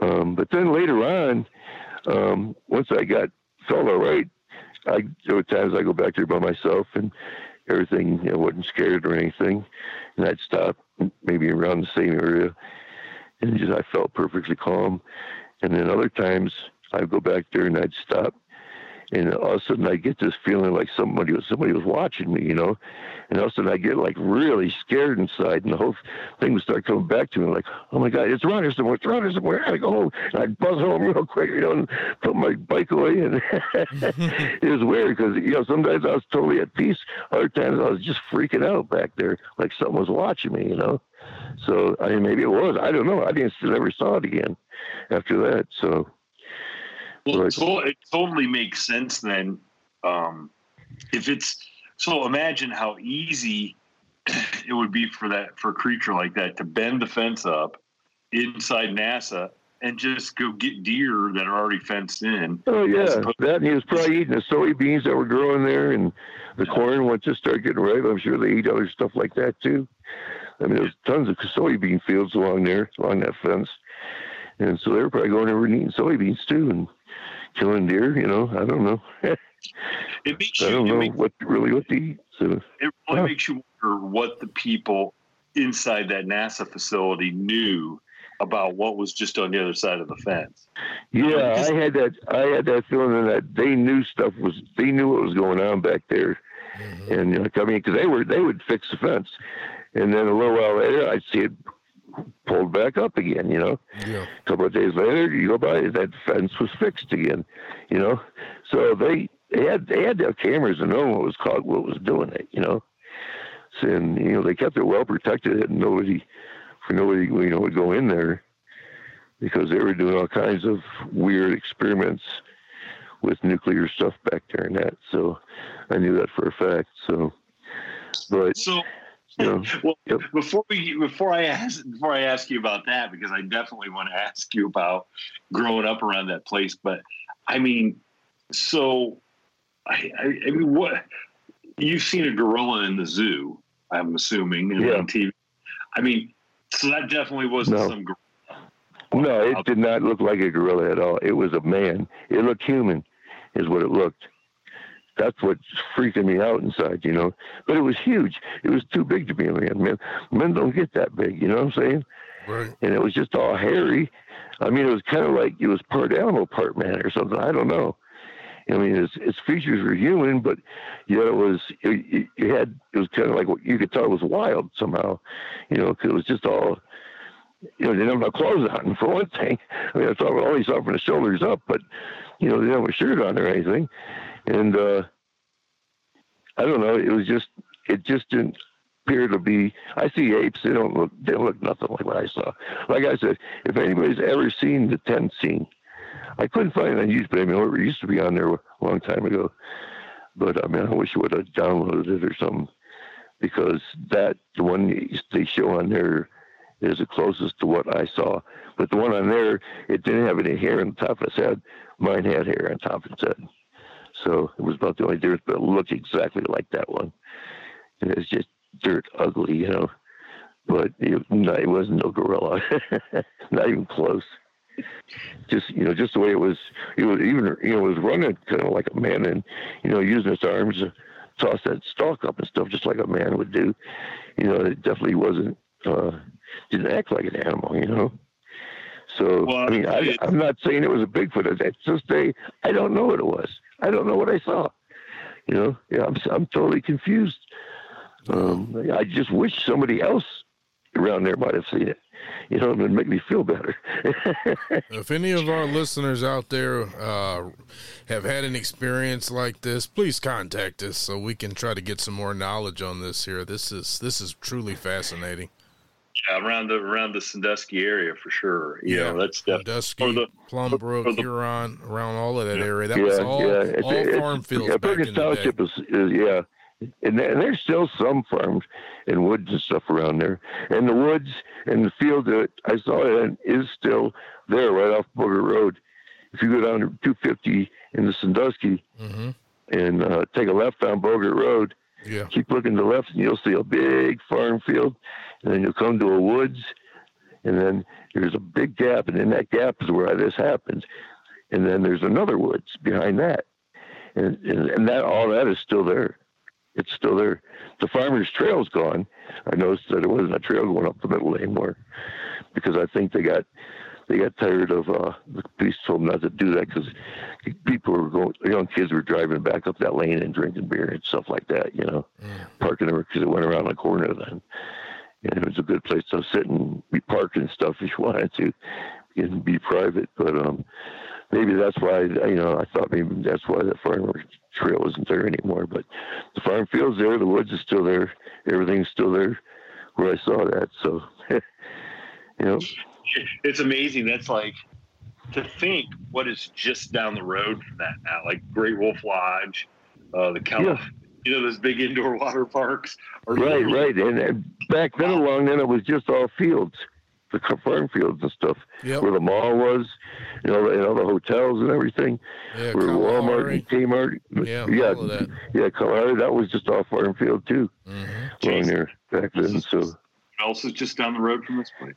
Um, but then later on um, once I got felt all right, I there were times I go back there by myself and everything, you know, wasn't scared or anything, and I'd stop maybe around the same area, and just I felt perfectly calm. And then other times I'd go back there and I'd stop and all of a sudden I get this feeling like somebody was somebody was watching me, you know, and all of a sudden I get like really scared inside, and the whole thing would start coming back to me like, oh my god, it's here somewhere, it's here somewhere. I go home, and I'd buzz home real quick, you know, and put my bike away, and it was weird because you know sometimes I was totally at peace, other times I was just freaking out back there, like something was watching me, you know. So I mean, maybe it was. I don't know. I didn't never saw it again after that. So well, so it totally makes sense then. Um, if it's so, imagine how easy it would be for that for a creature like that to bend the fence up inside NASA and just go get deer that are already fenced in. Oh yeah, that he was probably eating the soybeans that were growing there, and the yeah. corn once it started getting ripe. I'm sure they eat other stuff like that too. I mean, there's tons of soybean fields along there, along that fence, and so they were probably going over and eating soybeans too, and killing deer. You know, I don't know. it makes you, I don't know makes, what really what to eat. So it really makes you wonder what the people inside that NASA facility knew about what was just on the other side of the fence. Yeah, I had that. I had that feeling that they knew stuff was. They knew what was going on back there, mm-hmm. and you know, I mean, because they were they would fix the fence, and then a little while later, I'd see it pulled back up again. You know, yeah. a couple of days later, you go by, that fence was fixed again. You know, so they they had they had to have cameras and know what was caught, what was doing it. You know, so, and you know they kept it well protected, and nobody for nobody you know would go in there because they were doing all kinds of weird experiments with nuclear stuff back there and that. So I knew that for a fact. So, but so. Well, yep. before we before I ask before I ask you about that because I definitely want to ask you about growing up around that place. But I mean, so I, I, I mean, what you've seen a gorilla in the zoo? I'm assuming yeah. on TV. I mean, so that definitely wasn't no. some gorilla no, it did not look like a gorilla at all. It was a man. It looked human, is what it looked. That's what's freaking me out inside, you know. But it was huge. It was too big to be a man. Men, men don't get that big, you know what I'm saying? Right. And it was just all hairy. I mean, it was kind of like it was part animal, part man, or something. I don't know. I mean, its, its features were human, but yet it was it, it had it was kind of like you could tell it was wild somehow, you know, because it was just all you know, they didn't have no clothes on for one thing. I mean, I saw only saw from the shoulders up, but you know, they didn't have a shirt on or anything. And uh, I don't know. It was just, it just didn't appear to be. I see apes. They don't look. They look nothing like what I saw. Like I said, if anybody's ever seen the tent scene, I couldn't find it on YouTube. I mean, it used to be on there a long time ago. But I mean, I wish I would have downloaded it or something because that the one they show on there is the closest to what I saw. But the one on there, it didn't have any hair on the top of its head. Mine had hair on top of its head. So it was about the only difference, but it looked exactly like that one. It was just dirt ugly, you know. But it, no, it wasn't no gorilla, not even close. Just you know, just the way it was. It was even you know, it was running kind of like a man, and you know, using its arms to toss that stalk up and stuff, just like a man would do. You know, it definitely wasn't uh, didn't act like an animal, you know. So well, I mean, I, am not saying it was a Bigfoot. It's just a I don't know what it was. I don't know what I saw. You know, yeah, I'm I'm totally confused. Um, I just wish somebody else around there might have seen it. You know, it would make me feel better. if any of our listeners out there uh, have had an experience like this, please contact us so we can try to get some more knowledge on this here. This is this is truly fascinating. Yeah, around the around the Sandusky area for sure. You yeah, know, that's Sandusky, the, Plum Brook, the, Huron, around all of that area. That yeah, was all, yeah. all it's, farm it's, fields. Yeah, Perkins Township is, is, yeah, and, and, there's still some farms and woods and stuff around there. And the woods and the field that I saw it is still there, right off Bogart Road. If you go down to 250 in the Sandusky mm-hmm. and uh, take a left on Bogart Road, yeah. keep looking to the left, and you'll see a big farm field and then you'll come to a woods, and then there's a big gap, and in that gap is where this happens. And then there's another woods behind that, and and, and that all that is still there. It's still there. The farmer's trail's gone. I noticed that there wasn't a trail going up the middle anymore because I think they got they got tired of uh, the police told them not to do that because people were going, young kids were driving back up that lane and drinking beer and stuff like that, you know, mm. parking there because it went around the corner then and it was a good place to sit and be parked and stuff if you wanted to and be private. But um, maybe that's why you know I thought maybe that's why the farm trail isn't there anymore. But the farm field's there, the woods is still there, everything's still there where I saw that. So you know, it's amazing. That's like to think what is just down the road from that now, like Great Wolf Lodge, uh, the California. Yeah you know those big indoor water parks. right, right. And, and back then, along then, it was just all fields, the farm fields and stuff, yep. where the mall was, you know, and all the hotels and everything, yeah, where Walmart and Kmart. Yeah, yeah, all that. yeah. Kalahari, that was just all farm field too, mm-hmm. along there back then. So. What else is just down the road from this place?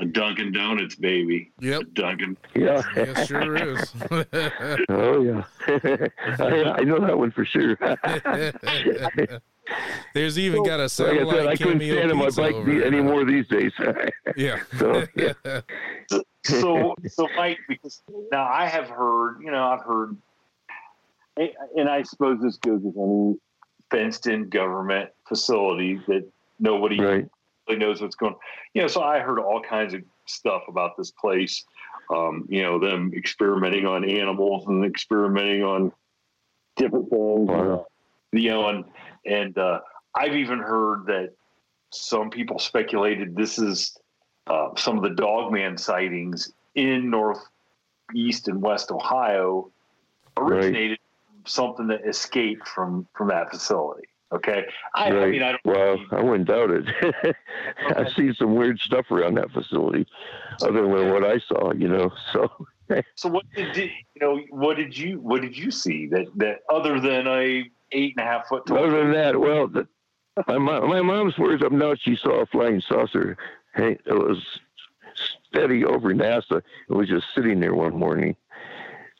A Dunkin' Donuts, baby. Yep. A Dunkin'. Yeah. It sure is. oh yeah. I, I, know that one for sure. There's even got a like satellite I said, I couldn't cameo stand on my bike over the- there. anymore these days. Yeah. So, yeah. so so Mike, because now I have heard, you know, I've heard, and I suppose this goes with any fenced-in government facility that nobody right. Knows what's going. On. You know, so I heard all kinds of stuff about this place. Um, you know, them experimenting on animals and experimenting on different things. Wow. You know, and and uh, I've even heard that some people speculated this is uh, some of the dogman sightings in northeast and west Ohio originated from something that escaped from from that facility. Okay, I, I mean I don't. well, I wouldn't doubt it. I've seen some weird stuff around that facility, other than what I saw. You know, so So what did you know? What did you what did you see that that other than a eight and a half foot tall? Other than that, well, the, my mom, my mom swears up now she saw a flying saucer. Hey, it was steady over NASA. It was just sitting there one morning.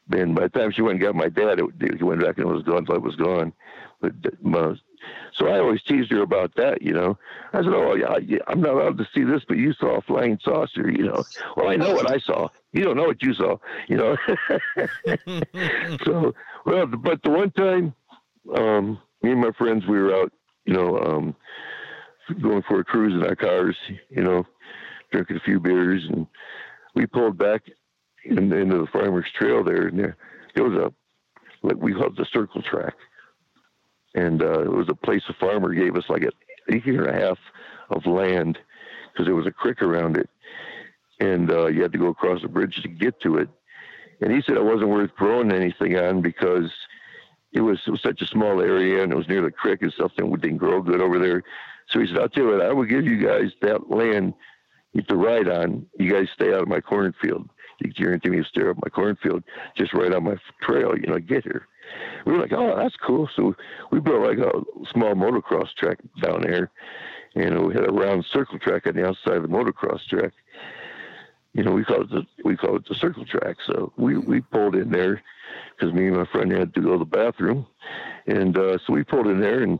Then by the time she went and got my dad, it, he went back and it was gone. Thought it was gone. But uh, so I always teased her about that. You know, I said, "Oh, yeah, I'm not allowed to see this, but you saw a flying saucer." You know, well, I know what I saw. You don't know what you saw. You know. so well, but the one time um, me and my friends, we were out, you know, um, going for a cruise in our cars, you know, drinking a few beers, and we pulled back in, into the farmer's trail there, and there, there was a, like we called the circle track, and uh, it was a place a farmer gave us like an acre and a half of land because there was a creek around it, and uh, you had to go across the bridge to get to it. And he said it wasn't worth growing anything on because it was, it was such a small area and it was near the creek and stuff that didn't grow good over there. So he said, I'll tell you what, I will give you guys that land to ride on. You guys stay out of my cornfield. You guarantee me to stay out of my cornfield, just right on my trail, you know, get here. We were like, oh, that's cool. So we built like a small motocross track down there, and we had a round circle track on the outside of the motocross track. You know, we called it the we call it the circle track. So we we pulled in there because me and my friend had to go to the bathroom, and uh, so we pulled in there, and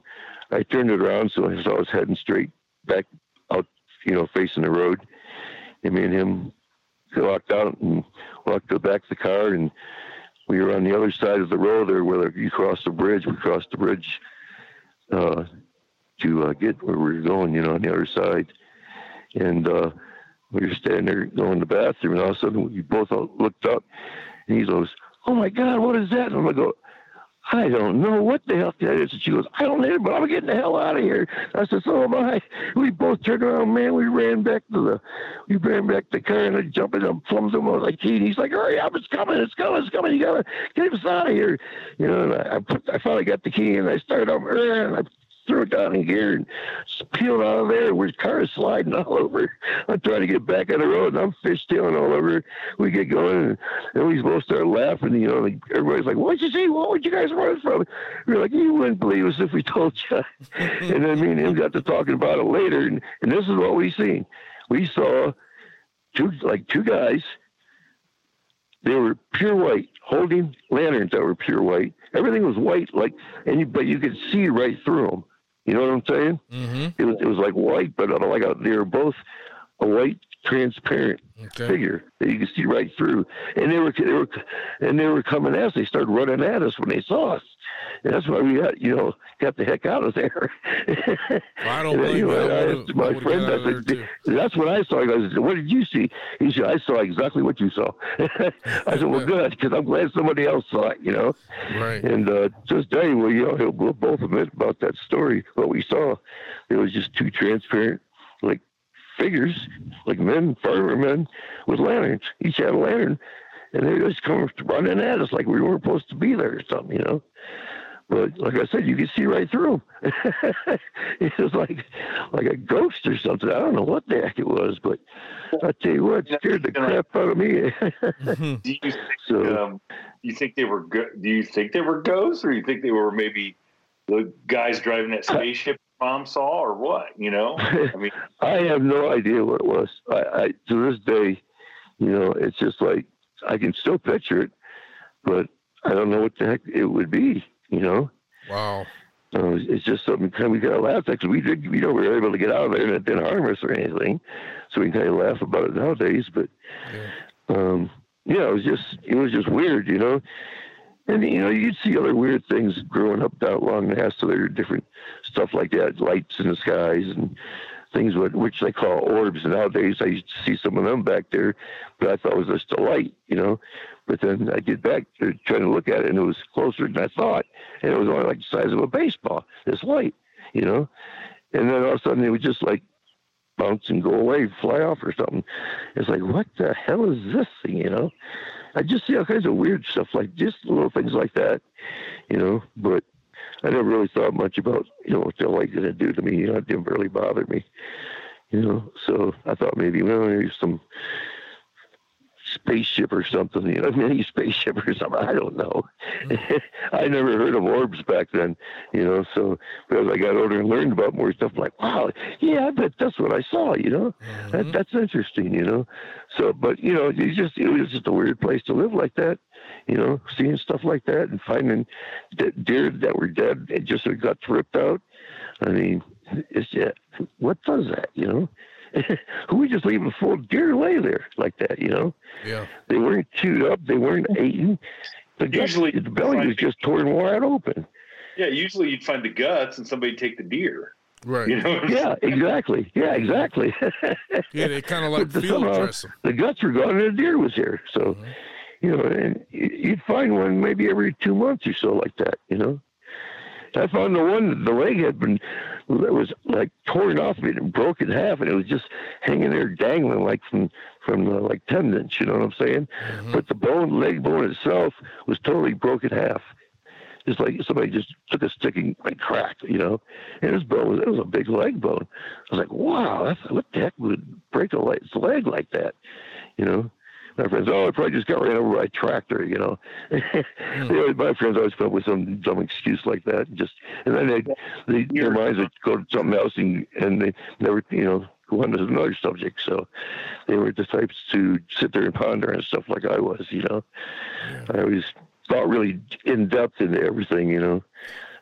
I turned it around so I was heading straight back out, you know, facing the road, and me and him walked out and walked to the back of the car, and we were on the other side of the road there where you cross the bridge. We crossed the bridge uh, to uh, get where we were going, you know, on the other side, and uh, we were standing there going to the bathroom, and all of a sudden we both looked up, and he goes, "Oh my God, what is that?" And I'm like, "Go." I don't know what the hell that is. And she goes, I don't know, but I'm getting the hell out of here. I said, so am I. We both turned around, man. We ran back to the, we ran back to the car and I jumped in and plums him. I was like, gee, he's like, hurry up, it's coming, it's coming, it's coming. You gotta get us out of here. You know, and I, I put, I finally got the key and I started up and I threw it down in gear and peeled out of there. Where car is sliding all over. I'm trying to get back on the road and I'm fishtailing all over. We get going and we both start laughing. You know, like, everybody's like, "What'd you see? What would you guys run from?" We are like, "You wouldn't believe us if we told you." and then me and him got to talking about it later, and, and this is what we seen. We saw two like two guys. They were pure white, holding lanterns that were pure white. Everything was white, like, and you, but you could see right through them. You know what I'm saying? Mm-hmm. It was it was like white, but like a, they were both a white transparent Okay. figure that you could see right through. And they were they were and they were coming at us. They started running at us when they saw us. And that's why we got you know got the heck out of there. Well, I don't And you know, I I my friend, I said, that's what I saw. I said, what did you see? He said, I saw exactly what you saw. I said, well, good, because I'm glad somebody else saw it, you know. Right. And uh, just anyway, you know, we'll both admit about that story. What we saw, it was just too transparent, like figures, like men, firemen with lanterns. Each had a lantern, and they just come running at us like we weren't supposed to be there or something, you know. But like I said, you could see right through them. it was like like a ghost or something. I don't know what the heck it was, but I tell you what, it scared the crap out of me. Mhm. Do you think, so um, you think they were go- do you think they were ghosts or you think they were maybe the guys driving that spaceship mom saw or what? You know, I mean, I have no idea what it was. I, I to this day, you know, it's just like I can still picture it, but I don't know what the heck it would be. You know, Wow. Uh, it's just something kind of we kind of laugh at because we did, you know, we were able to get out of there and it didn't harm us or anything. So we kind of laugh about it nowadays. But, yeah. um, yeah, it was just, it was just weird, you know. And, you know, you'd see other weird things growing up that along the are different stuff like that, lights in the skies and things which they call orbs. Nowadays, I used to see some of them back there, but I thought it was just a light, you know. But then I get back to trying to look at it, and it was closer than I thought, and it was only like the size of a baseball. This light, you know. And then all of a sudden, it would just like bounce and go away, fly off or something. It's like, what the hell is this thing, you know? I just see all kinds of weird stuff, like just little things like that, you know. But I never really thought much about, you know, what the light going to do to me. You know, it didn't really bother me, you know. So I thought maybe, well, maybe some spaceship or something, you know, mini spaceship or something. I don't know. Mm-hmm. I never heard of orbs back then, you know. So as I got older and learned about more stuff, I'm like, wow, yeah, I bet that's what I saw, you know. Mm-hmm. That, that's interesting, you know. So, but you know, you just it was just a weird place to live like that, you know, seeing stuff like that and finding deer that were dead and just got ripped out. I mean, it's yeah, what does that, you know? who would just leave a full deer lay there like that, you know? Yeah. They weren't chewed up, they weren't eaten. The usually the belly was just torn wide open. Yeah, usually you'd find the guts and somebody take the deer. Right. You know yeah, exactly. Yeah, exactly. yeah, they kind of like the, field dress them. The guts were gone and the deer was here. So, mm-hmm. you know, and you'd find one maybe every two months or so like that, you know? I found the one the leg had been it was like torn off of it and broke in half, and it was just hanging there dangling like from from the, like tendons. You know what I'm saying? Mm-hmm. But the bone, leg bone itself, was totally broken half. It's like somebody just took a stick and like cracked, you know. And his bone, was, it was a big leg bone. I was like, wow, that's, what the heck would break a leg, leg like that, you know? My friends, oh, I probably just got ran over by a tractor, you know. mm. my friends always come up with some dumb excuse like that. And just and then they, they their minds would go to something else and and they never, you know, go on to another subject. So they were the types to sit there and ponder and stuff like I was, you know. Yeah. I always thought really in depth into everything, you know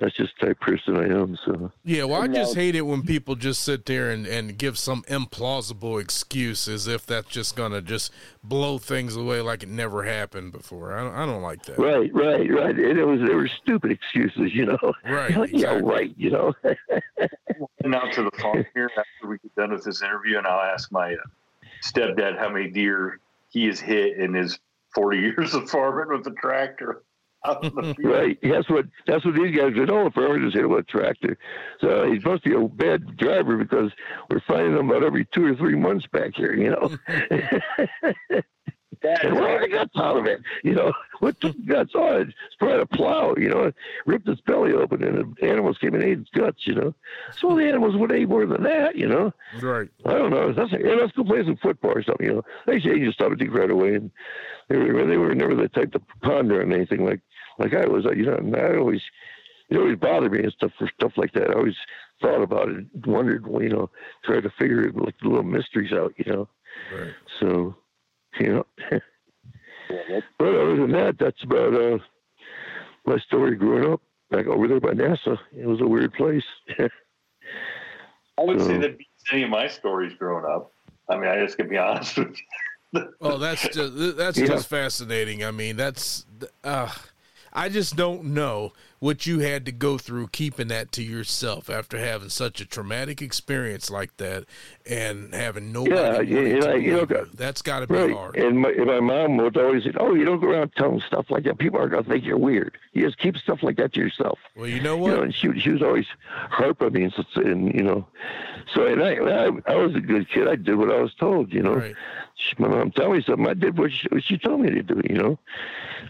that's just the type person I am. So yeah, well, I just hate it when people just sit there and, and give some implausible excuse as if that's just gonna just blow things away like it never happened before. I don't, I don't like that. Right, right, right. And it was they were stupid excuses, you know. Right. like, exactly. Yeah, right. You know. and out to the farm here after we get done with this interview, and I'll ask my uh, stepdad how many deer he has hit in his 40 years of farming with a tractor. right. That's what that's what these guys did. Oh, the farmer just hit with a tractor. So he's supposed to be a bad driver because we're finding them about every two or three months back here, you know. and where the guts out of it? You know, what the guts on it? It's probably a plow, you know, ripped its belly open and the animals came and ate its guts, you know. So the animals would eat more than that, you know. Right. I don't know. That's like, hey, let's go play some football or something, you know. They say you stop it right away and they were they were never the type to ponder on anything like like I was, you know, I always, it always bothered me and stuff for stuff like that. I always thought about it, wondered, you know, tried to figure like the little mysteries out, you know. Right. So, you know. but other than that, that's about uh, my story growing up back over there by NASA. It was a weird place. I would so, say that beats any of my stories growing up. I mean, I just can be honest with you. oh, that's just that's yeah. just fascinating. I mean, that's uh, I just don't know what you had to go through keeping that to yourself after having such a traumatic experience like that and having nobody. Yeah, you, know, you know, that's got to be right. hard. And my, my mom would always say, "Oh, you don't go around telling stuff like that. People are gonna think you're weird. You just keep stuff like that to yourself." Well, you know what? You know, and she she was always harping me and, and you know, so and I, I I was a good kid. I did what I was told. You know, right. she, my mom told me something. I did what she, what she told me to do. You know,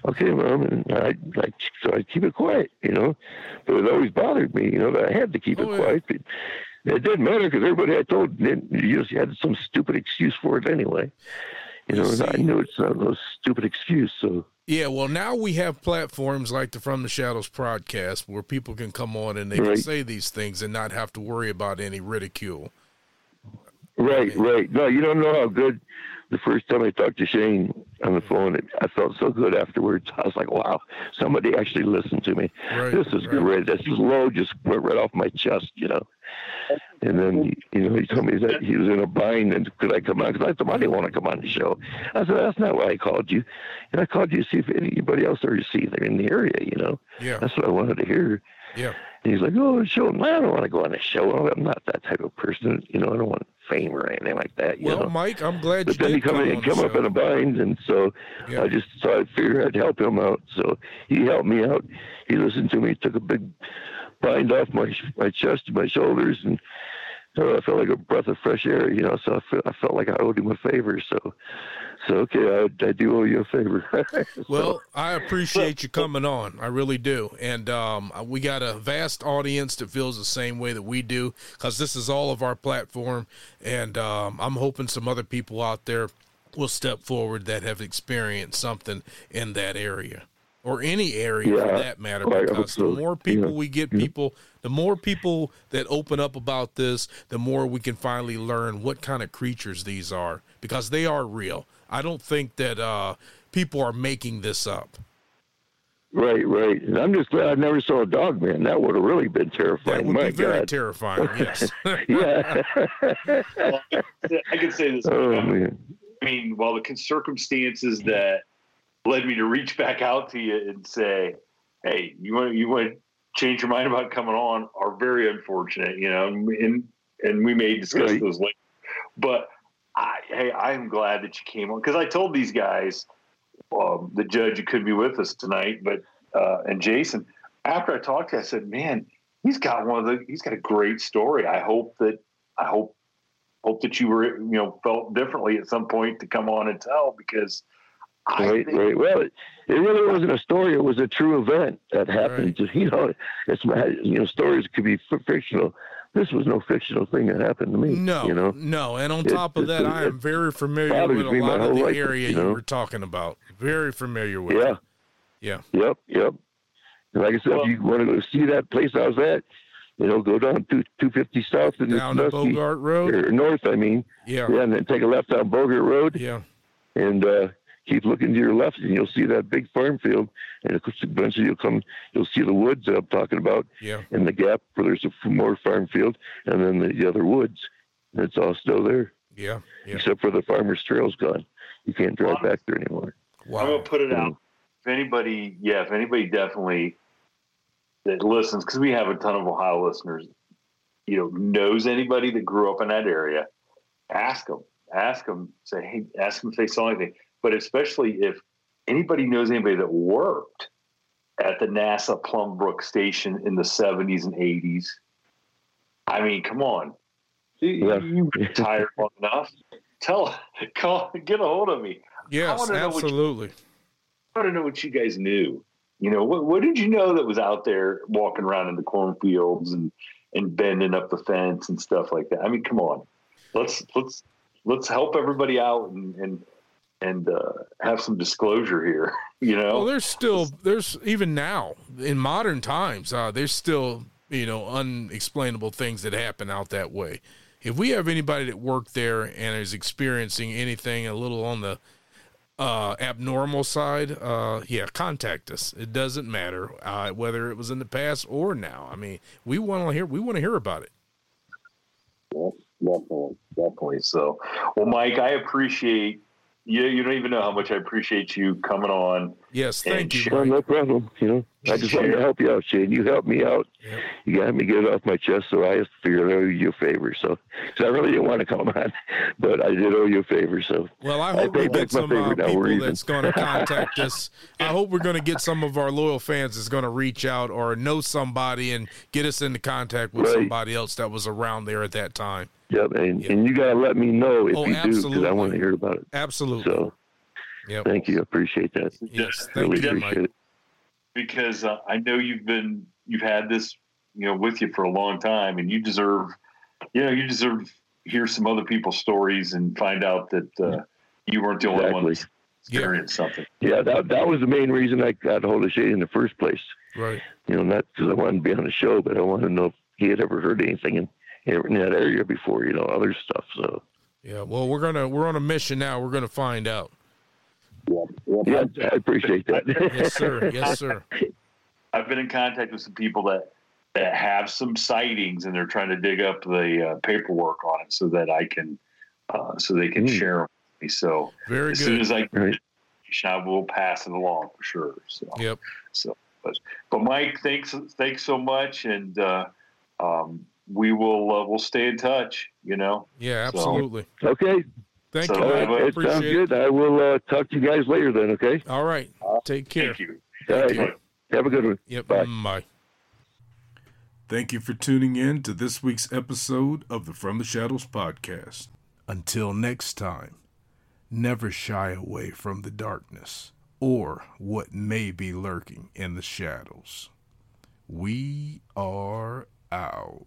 okay, mom, and I like so I keep it quiet you know. But it always bothered me, you know, that I had to keep oh, it yeah. quiet. But it didn't matter because everybody I told you just had some stupid excuse for it anyway. You know, I knew it's not no stupid excuse. So yeah, well, now we have platforms like the From the Shadows podcast where people can come on and they right. can say these things and not have to worry about any ridicule. Right, I mean, right. No, you don't know how good the first time I talked to Shane on the phone, I felt so good afterwards. I was like, wow, somebody actually listened to me. Right, this is right. great. This load just went right off my chest, you know. And then, you know, he told me that he was in a bind and could I come on? Because I him I didn't want to come on the show. I said, that's not why I called you. And I called you to see if anybody else there you see they're in the area, you know. Yeah. That's what I wanted to hear. Yeah. And he's like, oh, show. I don't want to go on a show. I'm not that type of person. You know, I don't want fame or anything like that. You Well, know? Mike, I'm glad But you then he did come, come, in, come up in a bind, and so Yeah. I just thought I'd figure I'd help him out. So he helped me out. He listened to me, took a big bind off my my chest and my shoulders, and uh, I felt like a breath of fresh air. You know, so I felt, I felt like I owed him a favor. So, so okay, I, I do owe you a favor. So, Well, I appreciate you coming on. I really do. And um, we got a vast audience that feels the same way that we do because this is all of our platform. And um, I'm hoping some other people out there will step forward that have experienced something in that area or any area for that matter. Because the more people Yeah. we get, people, the more people that open up about this, the more we can finally learn what kind of creatures these are because they are real. I don't think that uh, people are making this up. right, right. And I'm just glad I never saw a dog man. That would have really been terrifying. That terrifying. would my be very God. terrifying. Yes. yeah. I can say this. oh man. I mean, while the circumstances that led me to reach back out to you and say, "Hey, you want you want to change your mind about coming on," are very unfortunate, you know, and and, and we may discuss Right. those later. But I, hey, I am glad that you came on because I told these guys, um, the judge, you could be with us tonight, but uh, and Jason, after I talked to you, I said, "Man, he's got one of the he's got a great story. I hope that I hope." Hope that you were, you know, felt differently at some point to come on and tell because I Right, think right. Well, it, it really wasn't a story. It was a true event that happened. Just, you know, it's you know, stories could be fictional. This was no fictional thing that happened to me. No, you know. no. And on It- top of it- that, I am very familiar with a lot of the life, area you you, were talking about. Very familiar with. Yeah. it. Yeah. Yep. Yep. And like I said, Well- if you want to go see that place I was at, you know, go down to 250 South and Down to Bogart Road. or North, I mean. Yeah. Yeah, and then take a left on Bogart Road. Yeah. and uh, keep looking to your left, and you'll see that big farm field. And eventually, you'll come, you'll see the woods that I'm talking about, Yeah. and the gap where there's a more farm field, and then the, the other woods. And it's all still there, Yeah. Yeah. except for the farmer's trail's gone. You can't drive back there anymore. Wow. I'm gonna put it out. If anybody, yeah, if anybody definitely that listens, because we have a ton of Ohio listeners, you know, knows anybody that grew up in that area, ask them, ask them, say, hey, ask them if they saw anything. But especially if anybody knows anybody that worked at the NASA Plum Brook station in the 70s and 80s. I mean, come on. You, Yeah. you retired long enough. Tell, call, get a hold of me. Yes, wanna know what you- absolutely. I want to know what you guys knew. You know, what, what did you know that was out there walking around in the cornfields and and bending up the fence and stuff like that? I mean, come on, let's let's let's help everybody out and and and uh, have some disclosure here. You know, Well, there's still there's even now in modern times uh, there's still you know unexplainable things that happen out that way. If we have anybody that worked there and is experiencing anything a little on the uh, abnormal side, uh, yeah, contact us. It doesn't matter uh, whether it was in the past or now. I mean, we want to hear we want to hear about it. definitely, definitely. So, well, Mike, I appreciate you. You don't even know how much I appreciate you coming on. Yes, thank you. share- Well, no problem. You know, I just wanted to help you out, Shane. You helped me out. Yep. You got me get it off my chest, so I just figured I owe you a favor. So, so I really didn't want to come on, but I did owe you a favor. So, Well, I I hope we paid get back my some uh, favor. Now people that's going to contact us. I hope we're going to get some of our loyal fans that's going to reach out or know somebody and get us into contact with Right. somebody else that was around there at that time. Yep, and, Yep. and you gotta let me know if Oh, you do because. I want to hear about it. Absolutely. So, yep. thank you. I appreciate that. Yes. Thank Really you, appreciate Mike. it. because uh, I know you've been you've had this you know with you for a long time, and you deserve you know you deserve to hear some other people's stories and find out that uh, you weren't the only one Exactly. that's experienced something. Yeah, that that was the main reason I got hold of Shane in the first place. Right. You know, not because I wanted to be on the show, but I wanted to know if he had ever heard anything in in that area before. You know, other stuff. So, Yeah, well, we're gonna we're on a mission now. We're gonna find out. Yeah, yeah I appreciate that. yes, sir. Yes, sir. I've been in contact with some people that that have some sightings, and they're trying to dig up the uh, paperwork on it so that I can, uh, so they can mm. share them with me. So very as good. soon as I, right. I will pass it along for sure. So yep. So, but but Mike, thanks thanks so much, and uh, um, we will uh, we'll stay in touch. You know. Yeah, absolutely. So, okay. Thank so, you. Right, I it sounds good. I will uh, talk to you guys later then. Okay. All right. Take care. Thank you. Thank you. Have a good one. Yep. Bye. Bye. Thank you for tuning in to this week's episode of the From the Shadows podcast. Until next time, never shy away from the darkness or what may be lurking in the shadows. We are out.